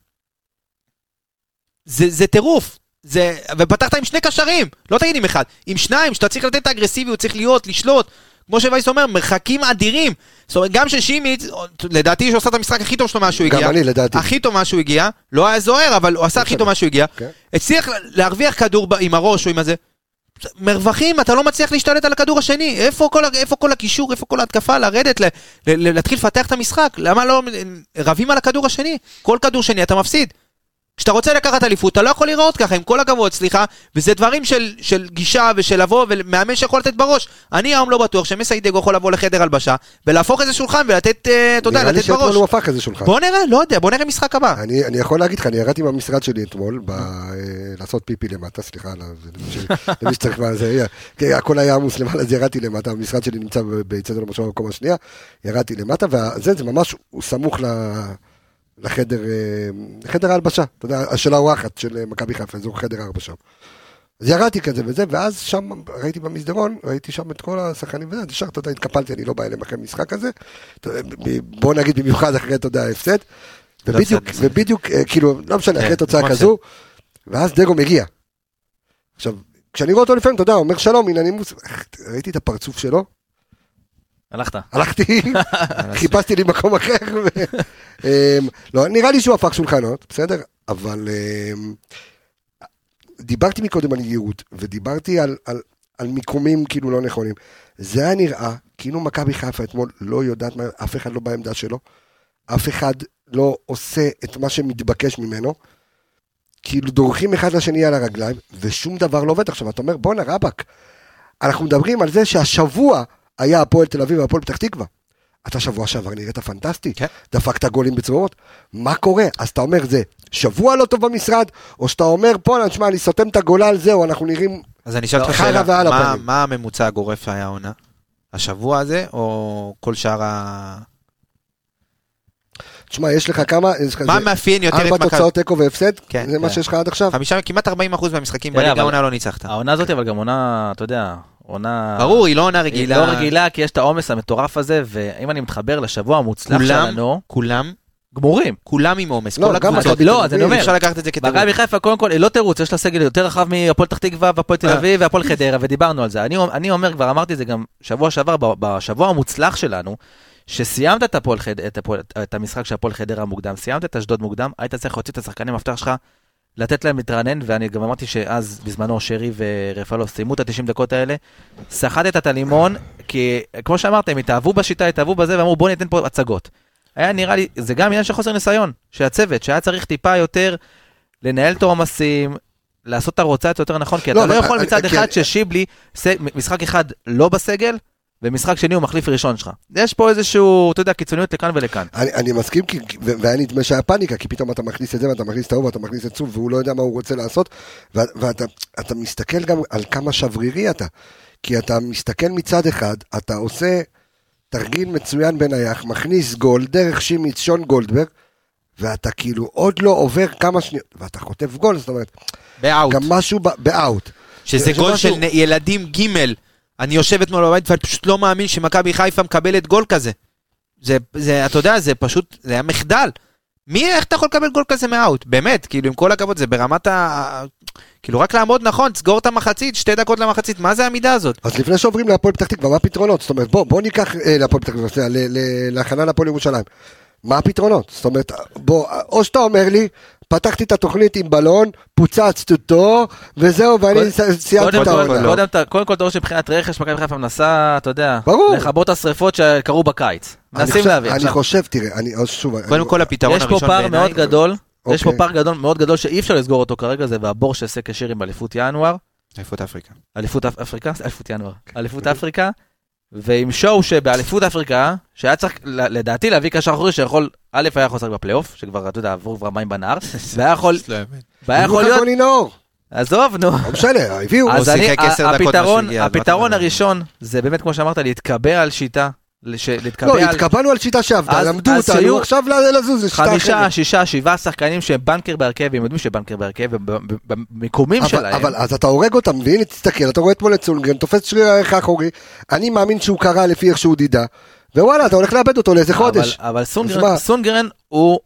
זה, זה טירוף. זה, ופתחת עם שני קשרים, לא תגיד עם אחד, עם שניים, שאתה צריך לתת את האגרסיביות, צריך להיות, לשלוט. כמו שווייס אומר, מרחקים אדירים. זאת אומרת, גם ששימיץ, לדעתי שהוא עשה את המשחק הכי טוב שלו מאז שהוא גם הגיע. אני, לדעתי. הכי טוב מאז שהוא הגיע, לא היה זוהר, אבל הוא עשה הכי טוב מאז שהוא הגיע. כן. הצליח להרוויח כדור עם הראש או עם הזה. מרווחים, אתה לא מצליח להשתלט על הכדור השני. איפה כל, איפה כל הקישור, איפה כל ההתקפה, לרדת, ל, ל, להתחיל לפתח את המשחק? למה לא רבים על הכדור השני? כל כדור שני אתה מפסיד. כשאתה רוצה לקחת אליפות, אתה לא יכול להיראות ככה, עם כל הכבוד, סליחה, וזה דברים של, של גישה ושל לבוא ומאמן שיכול לתת בראש. אני היום לא בטוח שמסיידגו יכול לבוא לחדר הלבשה ולהפוך איזה שולחן ולתת, אה, אתה יודע, נראה לי לתת שאתמול בראש. הוא הפך איזה שולחן. בוא נראה, לא יודע, בוא נראה משחק הבא. אני, אני יכול להגיד לך, אני ירדתי מהמשרד שלי אתמול, ב, אה, לעשות פיפי למטה, סליחה, [LAUGHS] למי שצריך מה זה, כן, הכל היה עמוס למעלה, אז ירדתי למטה, המשרד שלי נמצא באצטדיון המושב במקום השנייה, ירדתי למטה, וזה, זה ממש, הוא סמוך ל... לחדר, אה, לחדר ההלבשה, אתה יודע, של האורחת של אה, מכבי חיפה, אזור חדר ההלבשה. אז ירדתי כזה וזה, ואז שם ראיתי במסדרון, ראיתי שם את כל השחקנים וזה, אז ישר, אתה יודע, התקפלתי, אני לא בא אליהם אחרי משחק ב- בוא נגיד במיוחד אחרי, אתה יודע, ההפסד. ובדיוק, הפסד. ובדיוק, אה, כאילו, לא משנה, אחרי כן, תוצאה כזו, ואז דגו מגיע. עכשיו, כשאני רואה אותו לפעמים, אתה יודע, אומר שלום, הנה נימוס, ראיתי את הפרצוף שלו, הלכת. הלכתי, [LAUGHS] חיפשתי לי מקום אחר. אמ, לא, נראה לי שהוא הפך שולחנות, בסדר? אבל אמ, דיברתי מקודם על יהירות, ודיברתי על, על, על מיקומים כאילו לא נכונים. זה היה נראה כאילו מכבי חיפה אתמול לא יודעת מה, אף אחד לא בעמדה שלו, אף אחד לא עושה את מה שמתבקש ממנו. כאילו דורכים אחד לשני על הרגליים, ושום דבר לא עובד. עכשיו, אתה אומר, בואנה רבאק, אנחנו מדברים על זה שהשבוע היה הפועל תל אביב והפועל פתח תקווה. אתה שבוע שעבר נראית פנטסטי, כן. דפקת גולים בצרורות, מה קורה? אז אתה אומר זה שבוע לא טוב במשרד, או שאתה אומר פה, תשמע, אני סותם את הגולל, זהו, אנחנו נראים... אז אני אשאל אותך שאלה, מה-. מה הממוצע הגורף היה העונה? השבוע הזה, או כל שאר ה... תשמע, יש לך כמה... יש לך מה זה מאפיין יותר ארבע את מכבי? תוצאות תיקו והפסד? כן, זה מה כן. שיש לך עד עכשיו? חמישה, כמעט 40% מהמשחקים בליגה העונה לא ניצחת. העונה הזאת אבל גם עונה, אתה יודע, עונה... ברור, היא לא עונה היא רגילה. לא רגילה, כי יש את העומס המטורף הזה, ואם אני מתחבר לשבוע המוצלח שלנו, כולם, גמורים. כולם עם עומס. לא, כל הקבוצות. לא, אז אני אומר, אפשר לקחת את זה כתירוץ. מכבי חיפה קודם כל היא לא תירוץ, יש לה סגל יותר רחב מהפועל פתח תקווה והפועל תל אה. אביב והפועל חדרה, ודיברנו על זה. אני, אני אומר, כבר אמרתי את זה גם שבוע שעבר, ב- בשבוע המוצלח שלנו, שסיימת את, הפועל חד, את, הפועל, את המשחק של הפועל חדרה מוקדם, סיימת את אשדוד מוקדם, היית צריך להוציא את השחקני המפתח שלך, לתת להם להתרענן, ואני גם אמרתי שאז, בזמנו, שרי ורפאלו סיימו את ה-90 דקות האלה, סחטת את הלימון, כי כמו שאמרת, הם התאהבו בשיטה, התאהבו בזה, ואמרו בוא ניתן פה הצגות. היה נראה לי, זה גם עניין של חוסר ניסיון, של הצוות, שהיה צריך טיפה יותר לנהל את העומסים, לעשות את הרוטציה יותר נכון, כי לא, אתה לא אבל- יכול מצד אחד ששיבלי, משחק אחד לא בסגל, ומשחק שני הוא מחליף ראשון שלך. יש פה איזשהו, אתה יודע, קיצוניות לכאן ולכאן. אני, אני מסכים, כי, והיה נדמה שהיה פאניקה, כי פתאום אתה מכניס את זה, ואתה מכניס את ההוא, ואתה מכניס את צוף, והוא לא יודע מה הוא רוצה לעשות, ואתה אתה מסתכל גם על כמה שברירי אתה. כי אתה מסתכל מצד אחד, אתה עושה תרגיל מצוין בנייח, מכניס גול, דרך שימיץ, שון גולדברג, ואתה כאילו עוד לא עובר כמה שניות, ואתה חוטף גול, זאת אומרת, באאוט. גם משהו באאוט. שזה זה גול של ילדים ג' אני יושב אתמול בבית ואני פשוט לא מאמין שמכבי חיפה מקבלת גול כזה. זה, זה, אתה יודע, זה פשוט, זה היה מחדל. מי, איך אתה יכול לקבל גול כזה מאאוט? באמת, כאילו, עם כל הכבוד, זה ברמת ה... כאילו, רק לעמוד נכון, תסגור את המחצית, שתי דקות למחצית, מה זה העמידה הזאת? אז לפני שעוברים להפועל פתח תקווה, מה הפתרונות? זאת אומרת, בוא, בוא ניקח אה, להפועל פתח תקווה, להכנה להפועל ירושלים. מה הפתרונות? זאת אומרת, בוא, או שאתה אומר לי, פתחתי את התוכנית עם בלון, פוצצתי אותו, וזהו, ואני סיימתי את כל, העונה. קודם כל, אתה רואה שמבחינת רכש, מכבי חיפה מנסה, אתה יודע. לכבות את השרפות שקרו בקיץ. מנסים להביא. אני חושב, תראה, שוב, קודם כל, הפתרון יש פה הראשון פער בעיניי... מאוד גדול, יש פה אוקיי. פער גדול, מאוד גדול שאי אפשר לסגור אותו כרגע, זה והבור שעושה כשיר עם אליפות ינואר, אליפות אפריקה. אליפות אפ- אפריקה, אליפות ינואר, אליפות אפריקה, ועם שואו שבאליפות אפריקה, שהיה צריך לדעתי להביא קשר אחורי שיכול, א' היה יכול לשחק בפלייאוף, שכבר, אתה יודע, עברו כבר מים בנהר, [LAUGHS] והיה יכול, והיה יכול להיות. עזוב, נו. לא משנה, הביאו. אז הוא אני, הפתרון, אז מה אתה הפתרון מדבר? הראשון זה באמת כמו שאמרת, להתקבע על שיטה, לש- להתקבע לא, על התקבענו על שיטה שעבדה, למדו אותנו, שיהיו עכשיו לזוז, זה שיטה חמישה, אחרת. שישה, שבעה שחקנים שהם בנקר בהרכב, והם יודעים שבנקר בהרכב, ובמיקומים אבל, שלהם. אבל אז אתה הורג אותם, והנה תסתכל, אתה רואה אתמול את סונגרן, תופס שריר הערך האחורי, אני מאמין שהוא קרא לפי איך שהוא דידה, ווואלה, אתה הולך לאבד אותו לאיזה חודש. אבל, אבל סונגרן? סונגרן הוא,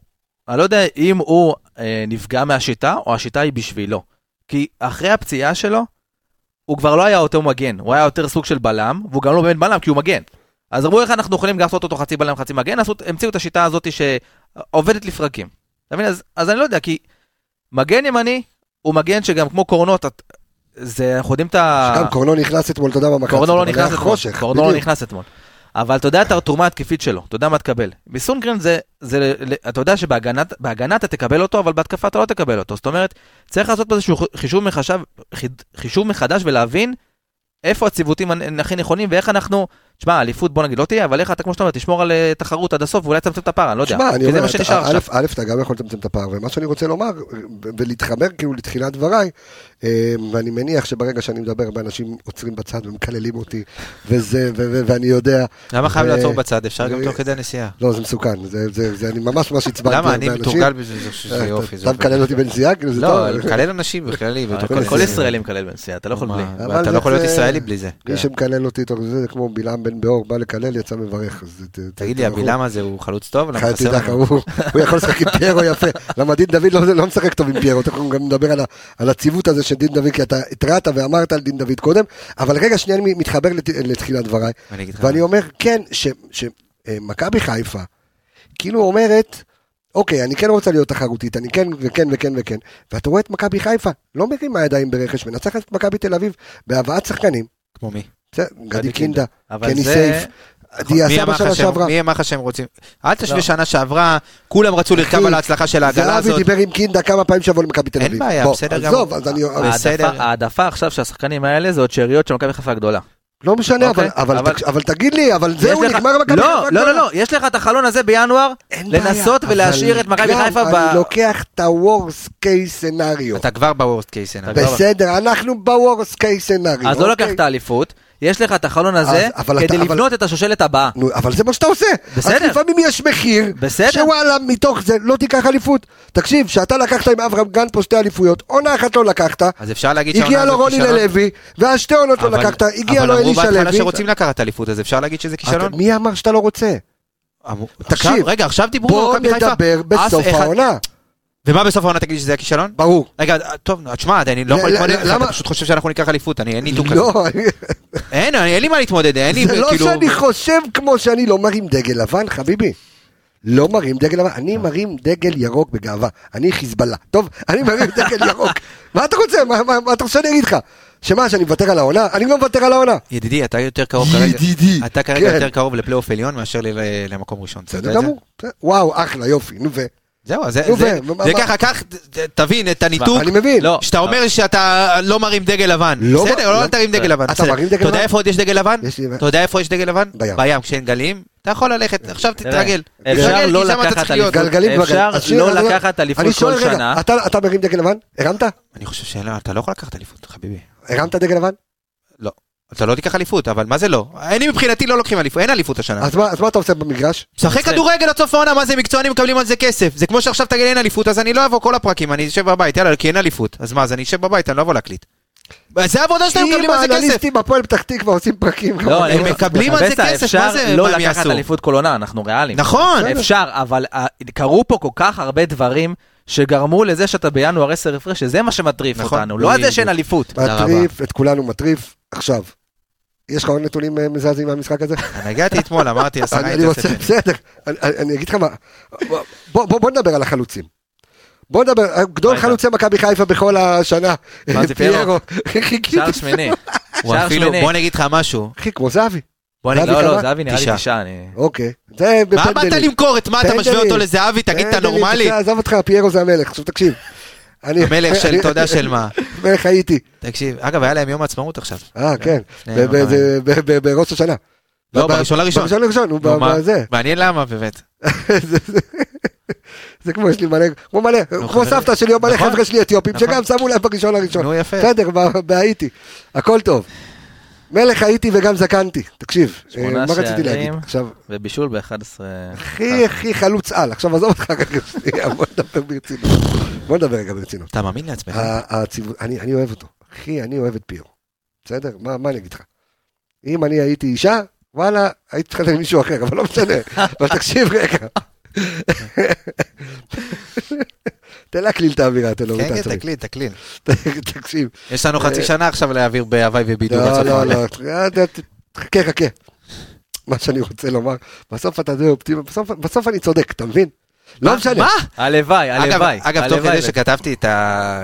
אני לא יודע אם הוא אה, נפגע מהשיטה, או השיטה היא בשבילו. כי אחרי הפציעה שלו, הוא כבר לא היה אותו מגן, הוא היה יותר סוג של בלם, והוא גם לא באמת בלם כי הוא מגן. אז אמרו איך אנחנו יכולים לעשות אותו חצי בלם חצי מגן, עשו, המציאו את השיטה הזאת שעובדת לפרקים. אתה מבין? אז, אז אני לא יודע, כי מגן ימני הוא מגן שגם כמו קורנות, זה, אנחנו יודעים את ה... גם קורנו נכנס אתמול, אתה יודע מה, קורנו לא נכנס אתמול, חושך, קורנו לא. נכנס אתמול. אבל אתה יודע את התרומה התקפית שלו, אתה יודע מה תקבל. מסונגרן זה, זה, אתה יודע שבהגנה בהגנה אתה תקבל אותו, אבל בהתקפה אתה לא תקבל אותו. זאת אומרת, צריך לעשות פה איזשהו חישוב, מחשב, חישוב מחדש ולהבין איפה הציוותים הכי נכונים ואיך אנחנו, תשמע, אליפות בוא נגיד לא תהיה, אבל איך אתה, כמו שאתה אומר, תשמור על אה, תחרות עד הסוף ואולי תצמצם את הפער, אני לא יודע. שמע, אני אומר. א', אתה גם יכול לצמצם את הפער, ומה שאני רוצה לומר, ולהתחבר כאילו לתחילת דבריי, אה, ואני מניח שברגע שאני מדבר, אנשים עוצרים בצד ומקללים אותי, וזה, ואני יודע, למה חייב ו- לעצור בצד? אפשר גם תוך כדי הנסיעה. לא, זה מסוכן, זה- זה זה- אני ממש ממש עצבנתי למה? אני. מתורגל בזה, זה שזה יופי. זה אתה. מקלל אותי בנסיעה? כאילו, זה לא, טוב. לקלל אנשים בכללי. כל- ישראלי מקלל בנסיעה, אתה לא יכול בלי. אבל ואתה זה- לא יכול להיות זה- ישראלי בלי זה. מי שמקלל אותי תוך זה, זה כמו בלעם בן באור, בא לקלל, יצא מברך. תגיד לי, תערכו. הבלעם הזה הוא חלוץ טוב? למה תדע? הוא יכול לשחק עם פיירו [LAUGHS] יפה. למה דין דוד לא לא משחק טוב עם פיירו, תכף גם נדבר על הציוות הזה של דין דוד, כי אתה התרעת ואמרת על דין דוד קודם, אבל רגע שנייה אני מתחבר לת- לתחילת דבריי, ואני. אומר, כן, שמכבי חיפה, כאילו אומרת, אוקיי, אני כן רוצה להיות תחרותית, אני כן וכן וכן וכן, ואתה רואה את מכבי חיפה, לא מרימה ידיים ברכש, מנצחת את מכבי תל אביב בהבאת שחקנים, כמו מי? בסדר, גדי קינדה, אבל קני זה- סייף, מי אמר לך שהם- שעברה. מי אמר לך שהם רוצים? אל תשווה לא. שנה שעברה, כולם רצו לרכב על ההצלחה של העגלה זהבי הזאת. דיבר עם קינדה כמה פעמים שיבוא למכבי תל אין אביב. בעיה, בוא, בסדר עזוב, גמור. אז אני... בסדר. העדפה- עכשיו של השחקנים האלה זה עוד שאריות של מכבי חיפה הגדולה. לא משנה, אבל, אוקיי, אבל, אבל- אבל, אבל תגיד לי, אבל זהו, נגמר מכבי לא, חיפה לא. לא, לא, יש לך את החלון הזה בינואר, אין בעיה, לנסות ולהשאיר את מכבי חיפה ב... אני לוקח את ה-Worst case scenario. אתה כבר קייס. אתה כבר- בסדר, אנחנו ב-Worst case scenario. אז לא אוקיי? יש לך את החלון הזה אז- אבל כדי אתה- אבל- לבנות את השושלת הבאה. נו, אבל זה מה שאתה עושה. בסדר. אז לפעמים יש מחיר, בסדר. שוואלה, מתוך זה לא תיקח אליפות. תקשיב, שאתה לקחת עם אברהם גן פה שתי אליפויות, עונה אחת לא לקחת, אז אפשר להגיד שהעונה הגיע לו הזאת רוני כישלון? ללוי, ואז שתי עונות לא אבל- לקחת, הגיע לו אבל אמרו אלישע בהתחלה לוי. שרוצים לקחת אליפות, אז אפשר להגיד שזה כישלון? אתה- מי אמר שאתה לא רוצה? תקשיב, רגע, עכשיו דיברו על בוא מכבי חיפה. נדבר בסוף העונה. ומה בסוף העונה תגיד לי שזה היה כישלון? ברור. רגע, טוב, תשמע, אני לא יכול להתמודד ל- איתך, למה? אתה פשוט חושב שאנחנו ניקח אליפות, אני אין ניתוק כזה. לא, אני- אין, אין לי מה להתמודד, אין לי, זה לא כאילו... שאני חושב כמו שאני לא מרים דגל לבן, חביבי. לא מרים דגל לבן, אני מרים דגל ירוק בגאווה. אני חיזבאללה. טוב, אני מרים דגל ירוק. מה אתה רוצה? מה- אתה רוצה שאני אגיד לך? שמה, שאני מוותר על העונה? אני לא מוותר על העונה. ידידי, אתה יותר קרוב כרגע, ידידי. אתה כרגע כן. יותר קרוב לפלייאוף עליון מאשר למקום ראשון. בסדר? גמור. וואו, אחלה, יופי, נו ו... זהו, זה נו, זה- זה מה- ככה, קח, תבין את הניתוק. אני מבין. לא. שאתה אומר שאתה לא מרים דגל לבן. לא, בסדר, לא. לא תרים דגל לבן. אתה. מרים דגל אתה יודע לבן? איפה עוד יש דגל לבן? יש לי- אתה יודע איפה יש דגל לבן? בים. בים. כשאין גלים, אתה יכול ללכת, עכשיו תתרגל. אפשר לא אתה לקחת. אליפות. גלגלים אפשר לא לקחת אליפות אני שואל, כל רגע, שנה. אתה אתה מרים דגל לבן? הרמת? אני חושב שאתה לא יכול לקחת אליפות, חביבי. הרמת דגל לבן? אתה לא תיקח אליפות, אבל מה זה לא? אני מבחינתי לא לוקחים אליפות, אין אליפות השנה. אז מה אז מה אתה עושה במגרש? שחק. כדורגל עד סוף העונה, מה זה מקצוענים מקבלים על זה כסף. זה כמו שעכשיו תגיד אין אליפות, אז אני לא אבוא כל הפרקים, אני אשב בבית, יאללה, כי אין אליפות. אז מה, אז אני אשב בבית, אני לא אבוא להקליט. זה העבודה שלהם, אם מקבלים על זה כסף. האנליסטים הפועל פתח תקווה עושים פרקים. לא, הם מקבלים על זה כסף, מה זה, אפשר לא לקחת? אליפות כל עונה, אנחנו ריאליים. נכון. אפשר, אבל אה, קרו פה כל כך הרבה דברים שגרמו לזה שאתה בינואר 10 הפרש, שזה מה שמטריף נכון. אותנו, לא על זה שאין אליפות. מטריף, את כולנו מטריף. עכשיו, יש לך עוד נתונים אה, מזעזעים מהמשחק הזה? [LAUGHS] אני הגעתי אתמול, אמרתי, עשרה אני רוצה. בסדר, אני- אגיד לך מה, בוא- נדבר על החלוצים. בוא נדבר, גדול מה איתה? חלוצי מכבי חיפה בכל השנה, מה זה, [LAUGHS] פיירו? [LAUGHS] שער שמיני. בוא נגיד לך משהו. אחי, כמו זהבי, בוא זהבי נגיד, לא? לא, זהבי נראה לי תשעה. אני- אוקיי, זה מה באת. למכור? את מה אתה משווה. אותו לזהבי? תגיד, אתה נורמלי? עזוב אותך, פיירו זה המלך, עכשיו תקשיב. אני- המלך של, אתה יודע של מה. [LAUGHS] מלך הייתי, תקשיב, אגב, היה להם יום העצמאות עכשיו. אה כן, ב- ב- בראש השנה. לא, ב- בראשון לראשון. בראשון לראשון, הוא? בזה. מעניין למה באמת. [LAUGHS] זה- כמו יש לי מלא, כמו מלא, כמו. סבתא שלי או מלא נכון. חבר'ה שלי אתיופים נכון. שגם שמו להם בראשון לראשון. נו, יפה. בסדר, ב- בהאיטי, הכל טוב. מלך הייתי וגם זקנתי, תקשיב, אה, מה רציתי. להגיד? עכשיו, ובישול ב-11... הכי הכי חלוץ על, עכשיו עזוב אותך רגע שנייה, [LAUGHS] בוא נדבר ברצינות. בוא נדבר רגע ברצינות. אתה מאמין לעצמך? אני אוהב אותו, אחי, אני אוהב את פירו, בסדר? מה אני אגיד לך? אם אני הייתי אישה, וואלה, הייתי צריך עם מישהו אחר, אבל לא משנה. [LAUGHS] אבל תקשיב רגע. [LAUGHS] תן להקליל את האווירה, תן להוריד כן, את כן, העצבים. תקליל, תקליל. [LAUGHS] תקשיב. יש לנו חצי שנה עכשיו להעביר בהוואי ובידור. לא, לא. לא, אה, חכה, חכה. מה שאני רוצה לומר, בסוף אתה די אופטימי, בסוף- אני צודק, אתה מבין? לא מה? משנה. מה? הלוואי, הלוואי. אגב, תוך. כדי שכתבתי את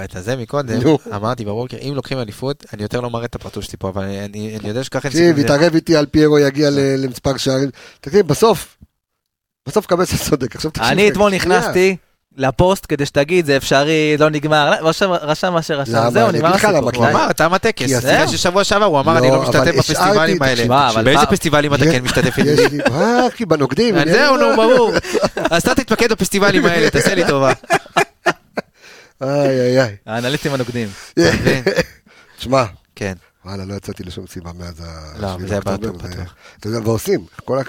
את הזה מקודם. אמרתי בבוקר, אם לוקחים אליפות, אני יותר לא מראה את הפרצוף שלי פה, אבל אני אני יודע שככה תקשיב. התערב איתי על פיירו יגיע ל- למספר שערים. תקשיב, בסוף, בסוף קבס צודק. עכשיו תקשיב. אני אתמול. נכנסתי לפוסט כדי שתגיד זה אפשרי, לא נגמר, רשם- רשם מה שרשם? זהו, אני נגמר הסיפור. למה, הוא. אמר, תם הטקס. זהו. ששבוע שעבר הוא אמר, אני לא, לא משתתף בפסטיבלים האלה. באיזה פסטיבלים אתה כן משתתף יש? לי, [LAUGHS] אה, אחי, בנוקדים. אני- זהו, נו, ברור. אז אתה תתמקד בפסטיבלים האלה, תעשה לי טובה. [LAUGHS] איי, איי, איי. האנליסטים מבין? [LAUGHS] תשמע, כן. וואלה, לא יצאתי לשום סיבה מאז ה... לא, שביעי זה היה באוקטובר, בטוח, זה- בטוח. אתה יודע, ועושים,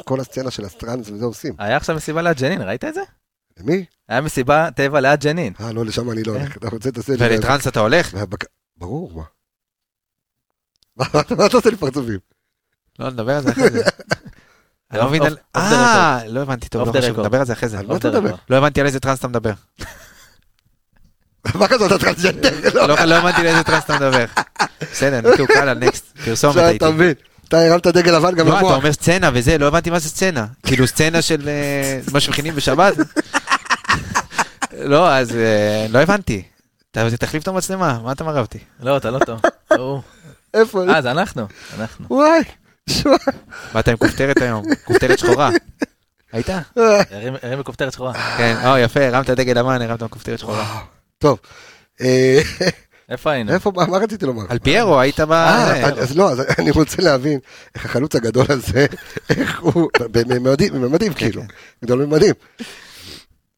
כל הסצנה של הטראנס וזה עושים. היה עכשיו מסיבה ליד ג'נין, ראית את זה? למי? היה מסיבה טבע ליד ג'נין. אה, לא, לשם אני לא הולך. אתה רוצה, תעשה לי... ולטראנס אתה הולך? ברור, [LAUGHS] מה? מה אתה עושה לי פרצופים? לא, נדבר על זה אחרי זה. [LAUGHS] אני לא מבין על... אה, לא הבנתי טוב, לא חשוב. נדבר על זה אחרי זה. על מה אתה מדבר? לא הבנתי על איזה טראנס אתה מדבר. [LAUGHS] מה כזאת, אתה טרנסג'נדר? לא. לא לא הבנתי על איזה טראנס אתה מדבר. בסדר, נו, קאלה, next, פרסומת הייתי. אתה מבין, אתה הרמת דגל לבן גם לא, אתה למוח. אומר סצנה וזה, לא הבנתי מה זה סצנה. כאילו סצנה של אה, מה שמכינים בשבת? לא, אז אה, לא הבנתי. תחליף את המצלמה, מה אתה מראה אותי? לא, אתה לא טוב. הוא. איפה? אה, זה אנחנו. אנחנו. וואי, שמע. באת עם כופתרת היום, כופתרת שחורה. היית? הרים בכופתרת שחורה. כן, או יפה, הרמת דגל לבן, הרמת כופתרת שחורה. טוב. אה, איפה היינו? איפה, מה רציתי לומר? על פיירו היית ב... אה, אז- לא, אז אני רוצה להבין איך החלוץ הגדול הזה, איך הוא, בממדים, בממדים כאילו, גדול ממדים.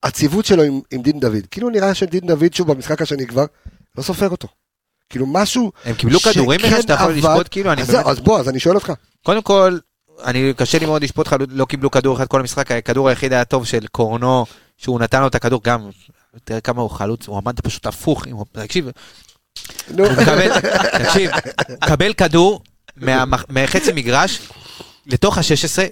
הציוות שלו עם, עם דין דוד, כאילו נראה שדין דוד שוב במשחק השני כבר, לא סופר אותו. כאילו משהו הם קיבלו כדורים ממך שאתה יכול. לשפוט כאילו, אני אז באמת... אז בוא, אז אני שואל אותך. קודם כל, אני, קשה לי מאוד לשפוט לך, לא קיבלו כדור אחד כל המשחק, הכדור היחיד היה טוב של קורנו, שהוא נתן לו את הכדור גם, תראה כמה הוא חלוץ, הוא עמד פשוט הפוך, אם הוא- תקשיב, נו, הוא מקבל, תקשיב, מקבל כדור מחצי מגרש. לתוך ה-16,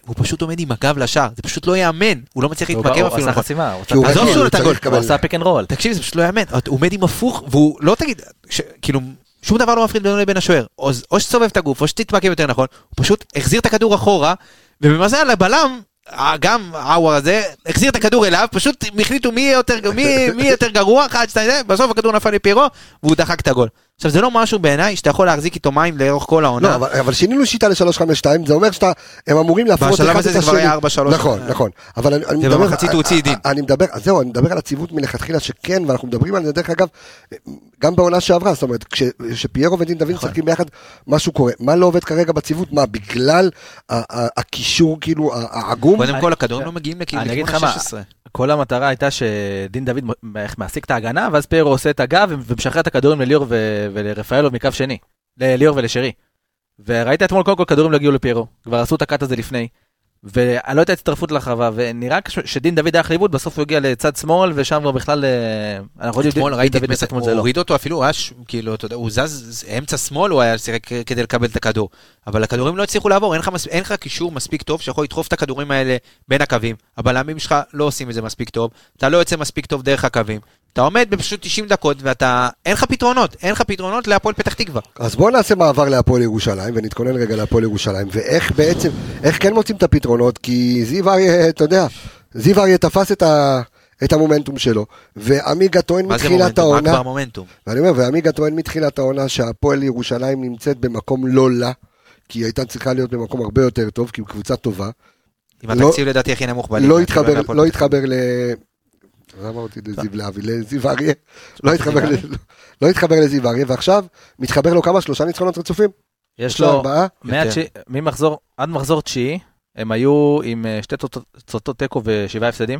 הוא פשוט עומד עם הגב לשער, זה פשוט לא ייאמן, הוא לא מצליח הוא להתמקם הוא אפילו עשה נכון. חסימה. הוא כי הוא עשה- עזוב רגיל, שהוא הוא נתן גול. הוא עשה pick and roll. תקשיב, זה פשוט לא ייאמן, הוא עומד עם הפוך, והוא לא תגיד, כאילו, שום דבר לא מפריד בינו לבין השוער. או, שתסובב את הגוף, או שתתמקם יותר נכון, הוא פשוט החזיר את הכדור אחורה, ובמזל הבלם, גם עוור הזה, החזיר את הכדור אליו, פשוט החליטו מי יותר, מי, מי יהיה יותר גרוע, אחד, שתיים, בסוף הכדור נפל לפיירו, והוא דחק את הגול. עכשיו זה לא משהו בעיניי שאתה יכול להחזיק איתו מים לאורך כל לא, העונה. אבל, אבל שינינו שיטה ל-352, זה אומר שאתה, הם אמורים להפרות בשלב אחד הזה את זה כבר השני. היה 4-3. נכון, נכון. אבל אני, אני מדבר... ובמחצית הוא הוציא דין. אני מדבר, אז זהו, אני מדבר על הציוות מלכתחילה שכן, ואנחנו מדברים על זה, דרך אגב, גם בעונה שעברה, זאת אומרת, כש- כשפיירו ודין דוד נכון. משחקים ביחד, משהו קורה. מה לא עובד כרגע בציוות? מה, בגלל הקישור, כאילו, העגום? קודם כל הכדורים לא מגיעים לכיוון אני אגיד לך מה, ה-16. כל המטרה הייתה שדין דוד מעסיק את ההגנה, ואז פיירו עושה את הגב ומשחרר את הכדורים לליאור ולרפאלוב מקו שני. לליאור ולשרי. וראית אתמול קודם כל כדורים לא הגיעו לפיירו, כבר עשו את הקאט הזה לפני. ואני לא הייתה הצטרפות לרחבה, ונראה שדין דוד היה חליבות, בסוף הוא הגיע לצד שמאל, ושם כבר בכלל, אה, אנחנו יודעים, אתמול ראיתי את מסק, מול הוא לא. הוריד אותו אפילו, הוא היה ש- כאילו, אתה יודע, הוא זז, אמצע שמאל הוא היה שיחק כדי לקבל את הכדור. אבל הכדורים לא הצליחו לעבור, אין לך מס- אין לך קישור מספיק טוב שיכול לדחוף את הכדורים האלה בין הקווים. הבלמים שלך לא עושים את זה מספיק טוב, אתה לא יוצא מספיק טוב דרך הקווים. אתה עומד בפשוט 90 דקות ואתה, אין לך פתרונות, אין לך פתרונות להפועל פתח תקווה. אז בואו נעשה מעבר להפועל ירושלים, ונתכונן רגע להפועל ירושלים, ואיך בעצם, איך כן מוצאים את הפתרונות, כי זיו אריה, אתה יודע, זיו אריה תפס את, ה, את המומנטום שלו, ועמיגה טוען מתחילת מומנטום? מה העונה, כבר מומנטום? ואני אומר, ועמיגה טוען מתחילת העונה שהפועל ירושלים נמצאת במקום לא לה, כי היא הייתה צריכה להיות במקום הרבה יותר טוב, כי היא קבוצה טובה, עם לא- התקציב לדעתי הכי נמוך בליגה. לא כאילו, התחבר, לא התחבר ל... אז אמרתי לזיו להבי, לזיו אריה, לא התחבר לא התחבר לזיו אריה, ועכשיו מתחבר לו כמה? שלושה ניצחונות רצופים? יש לו, ארבעה? מהתשיעי- ממחזור, עד מחזור תשיעי, הם היו עם אה, שתי תוצאות תיקו ושבעה הפסדים.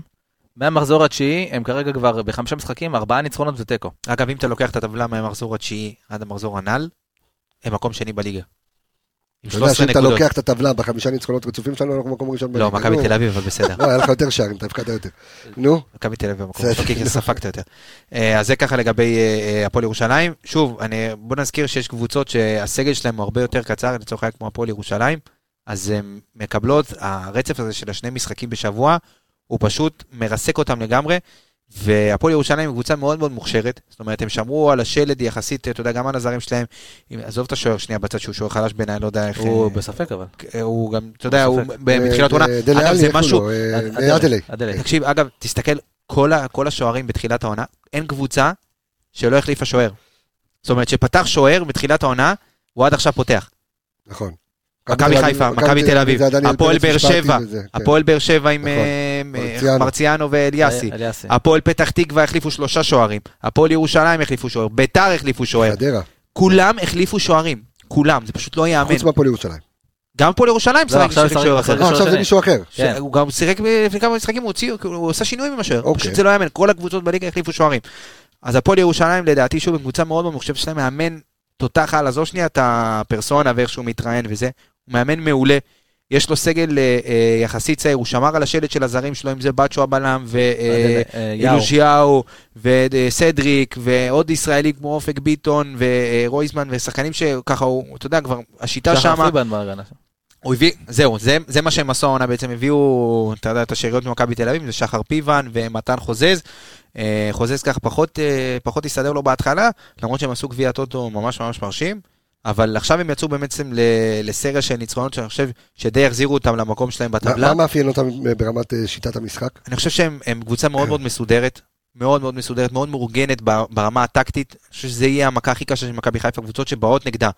מהמחזור התשיעי, הם כרגע כבר בחמישה משחקים, ארבעה ניצחונות ותיקו. אגב, אם אתה לוקח את הטבלה מהמחזור התשיעי עד המחזור הנ"ל, הם מקום שני בליגה. אתה יודע 13 שאם אתה נקודות. לוקח את הטבלה בחמישה ניצחונות רצופים שלנו, אנחנו מקום ראשון לא, מכבי נו. תל אביב, אבל בסדר. לא, היה לך יותר שערים, אתה הפקדת יותר. נו, מכבי תל אביב במקום. ראשון, כי ספגת יותר. אה, אז זה ככה לגבי אה, אה, הפועל ירושלים. שוב, בוא נזכיר שיש קבוצות שהסגל שלהם הוא הרבה יותר קצר, לצורך העניין כמו הפועל ירושלים, אז הן מקבלות, הרצף הזה של השני משחקים בשבוע, הוא פשוט מרסק אותם לגמרי. והפועל ירושלים היא קבוצה מאוד מאוד מוכשרת, זאת אומרת, הם שמרו על השלד יחסית, אתה יודע, גם על הזרים שלהם, אם- עזוב את השוער שנייה בצד שהוא שוער חלש בעיניי, לא יודע איך... הוא אה, בספק אבל. הוא גם, אתה יודע, הוא. בתחילת עונה. אה, דלה אגב, זה משהו? אה, אד- אדלי. אדלי. תקשיב, אגב, תסתכל, כל השוערים בתחילת העונה, אין קבוצה שלא החליפה שוער. זאת אומרת, שפתח שוער בתחילת העונה, הוא עד עכשיו פותח. נכון. מכבי חיפה, מכבי תל אביב, הפועל באר שבע, כן. הפועל באר שבע עם נכון. אה, מרציאנו. ואליאסי. אליאסי. הפועל פתח תקווה החליפו שלושה שוערים. הפועל ירושלים החליפו שוער. ביתר החליפו שוער. כולם החליפו שוערים. כולם, זה פשוט לא ייאמן. חוץ מהפועל ירושלים. גם הפועל ירושלים לא, שיחק שוער. אחר. אה, עכשיו זה. מישהו אחר. כן. הוא גם שיחק לפני כמה משחקים, הוא עושה שינויים עם השוער, אוקיי. פשוט זה לא יאמן, כל הקבוצות בליגה החליפו שוערים. אז הפועל ירושלים לדעתי שוב הם קבוצה מאוד מאוד מוחשבת, יש להם מאמן תותח על, עזוב שנייה את הפרסונה ואיך שהוא מתראיין וזה, הוא מאמן מעולה, יש לו סגל אה, אה, יחסית צעיר, הוא שמר על השלט של הזרים שלו, אם זה בצ'ו הבלם אה, יאו. ואילוז'יהו וסדריק ועוד ישראלים כמו אופק ביטון ורויזמן ושחקנים שככה הוא, אתה יודע, כבר השיטה שחר שמה, פריבן בהגנה. הוא הביא, זהו, זה, זה מה שהם עשו העונה בעצם, הביאו, אתה יודע, את השאריות ממכבי תל אביב, זה שחר פיבן ומתן חוזז. אה, חוזז כך פחות, אה, פחות הסתדר לו בהתחלה, למרות שהם עשו גביע טוטו ממש ממש מרשים, אבל עכשיו הם יצאו בעצם לסריה של ניצחונות שאני חושב שדי יחזירו אותם למקום שלהם בטבלה. מה מאפיין אותם ברמת אה, שיטת המשחק? אני חושב שהם הם קבוצה מאוד מאוד מסודרת, מאוד מאוד מסודרת, מאוד מאורגנת ברמה הטקטית. אני חושב שזה יהיה המכה הכי קשה של מכבי חיפה, קבוצות שבאות נגדה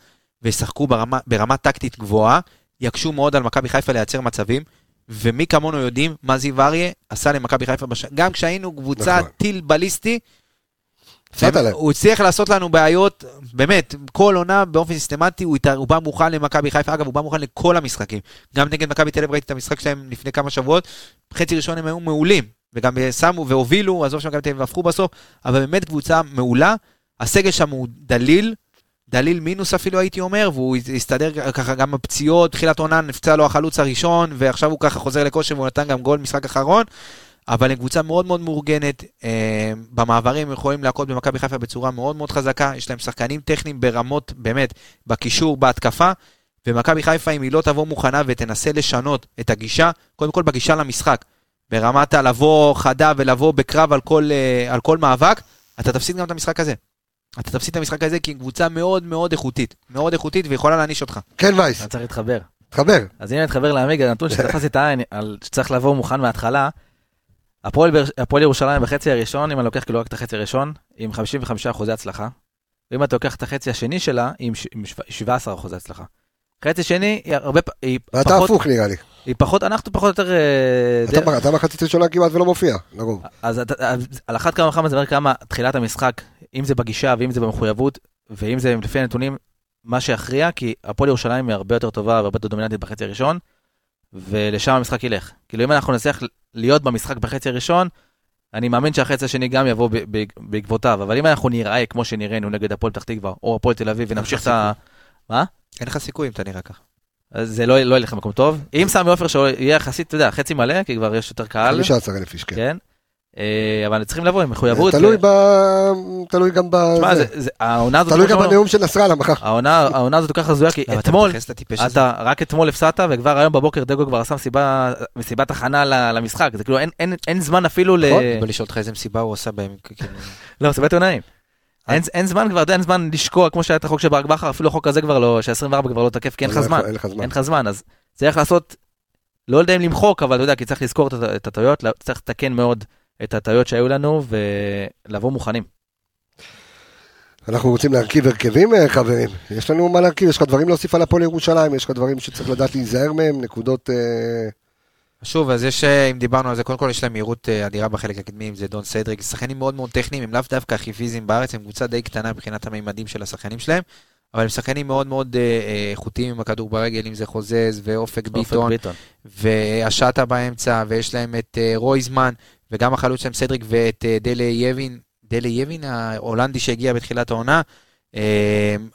וישחקו ברמה, ברמה טקטית גבוהה, יקשו מאוד על מכבי חיפה לייצר מצבים. ומי כמונו יודעים מה זיו אריה עשה למכבי חיפה, בש... גם כשהיינו קבוצה נכון. טיל בליסטי. הוא הצליח לעשות לנו בעיות, באמת, כל עונה באופן סיסטמטי, הוא, הוא בא מוכן למכבי חיפה, אגב, הוא בא מוכן לכל המשחקים. גם נגד מכבי תל אביב ראיתי את המשחק שלהם לפני כמה שבועות, חצי ראשון הם היו מעולים, וגם שמו והובילו, עזוב שמכבי תל אביב הפכו בסוף, אבל באמת קבוצה מעולה. הסגל שם הוא דליל, דליל מינוס אפילו הייתי אומר, והוא הסתדר ככה גם בפציעות, תחילת עונה נפצע לו החלוץ הראשון, ועכשיו הוא ככה חוזר לכושר והוא נתן גם גול משחק אחרון. אבל הם קבוצה מאוד מאוד מאורגנת, אה, במעברים הם יכולים להכות במכבי חיפה בצורה מאוד מאוד חזקה, יש להם שחקנים טכניים ברמות, באמת, בקישור, בהתקפה, ומכבי חיפה, אם היא לא תבוא מוכנה ותנסה לשנות את הגישה, קודם כל בגישה למשחק, ברמת הלבוא חדה ולבוא בקרב על כל, אה, על כל מאבק, אתה תפסיד גם את המשחק הזה. אתה תפסיד את המשחק הזה כי היא קבוצה מאוד מאוד איכותית, מאוד איכותית ויכולה להעניש אותך. כן וייס, אני צריך להתחבר. תחבר. אז הנה נתחבר לעמיגה, נתון שתפס את העין, על שצריך לבוא מוכן מההתחלה. הפועל הפועל ירושלים בחצי הראשון, אם אני לוקח כאילו רק את החצי הראשון, עם 55 אחוזי הצלחה. ואם אתה לוקח את החצי השני שלה, ש- עם 17 אחוזי הצלחה. חצי שני, היא הרבה פ... היא פחות, הפוך נראה לי. היא פחות, אנחנו פחות או יותר... אה, אתה אתה מחצית ראשונה כמעט ולא מופיע, לרוב. אתה- אז על אחת כמה וכמה זה אומר כמה תחילת המשחק, אם זה בגישה ואם זה במחויבות, ואם זה לפי הנתונים, מה שיכריע, כי הפועל ירושלים היא הרבה יותר טובה והרבה יותר דומיננטית בחצי הראשון, ולשם המשחק ילך. כאילו אם אנחנו נצליח להיות במשחק בחצי הראשון, אני מאמין שהחצי השני גם יבוא בעקבותיו, אבל אם אנחנו נראה כמו שנראינו נגד הפועל פתח תקווה או הפועל תל אביב ונמשיך את ה... מה? אין לך סיכוי אם אתה נראה ככה. זה לא לא ילך למקום טוב. אם סמי עופר שלו יהיה יחסית, אתה יודע, חצי מלא, כי כבר יש יותר קהל, 15,000 איש, כן. אה, אבל צריכים לבוא עם מחויבות. תלוי ו- ב... תלוי גם ב... תשמע, זה. העונה הזאת, תלוי גם בנאום של נסראללה מחר. העונה העונה הזאת כל כך הזויה, כי אתמול? אתה רק אתמול הפסדת, וכבר היום בבוקר דגו כבר עשה מסיבה- מסיבת הכנה ל- למשחק, זה כאילו אין- אין- אין זמן אפילו ל... נכון. לשאול אותך איזה מסיבה הוא עשה בהם, כאילו, לא, מסיבת עיתונאים. אה. אין- אין זמן כבר, אין זמן לשקוע, כמו שהיה את החוק של ברק בכר, אפילו החוק הזה כבר לא, ש-24 כבר לא תקף, כי אין לך אין זמן. אין לך זמן. אין לך זמן, אז צריך לעשות, לא יודע אם למחוק, אבל אתה יודע, כי צריך לזכור את הטעויות, צריך לתקן מאוד את הטעויות שהיו לנו, ולבוא מוכנים. אנחנו רוצים להרכיב הרכבים, אה, חברים. יש לנו מה להרכיב, יש לך דברים להוסיף על הפועל ירושלים, יש לך דברים שצריך לדעת להיזהר מהם, נקודות... אה, שוב, אז יש, אה, אם דיברנו על זה, קודם כל יש להם מהירות אדירה בחלק הקדמי, אם זה דון סדריק, שחקנים מאוד מאוד טכניים, הם לאו דווקא הכי פיזיים בארץ, הם קבוצה די קטנה מבחינת הממדים של השחקנים שלהם, אבל הם שחקנים מאוד מאוד אה, אה, איכותיים עם הכדור ברגל, אם זה חוזז ואופק אופק ביטון, ביטון. והשטה באמצע, ויש להם את אה, רויזמן, וגם החלוץ שלהם סדריק ואת דלה יבין, דלה יבין ההולנדי שהגיע בתחילת העונה.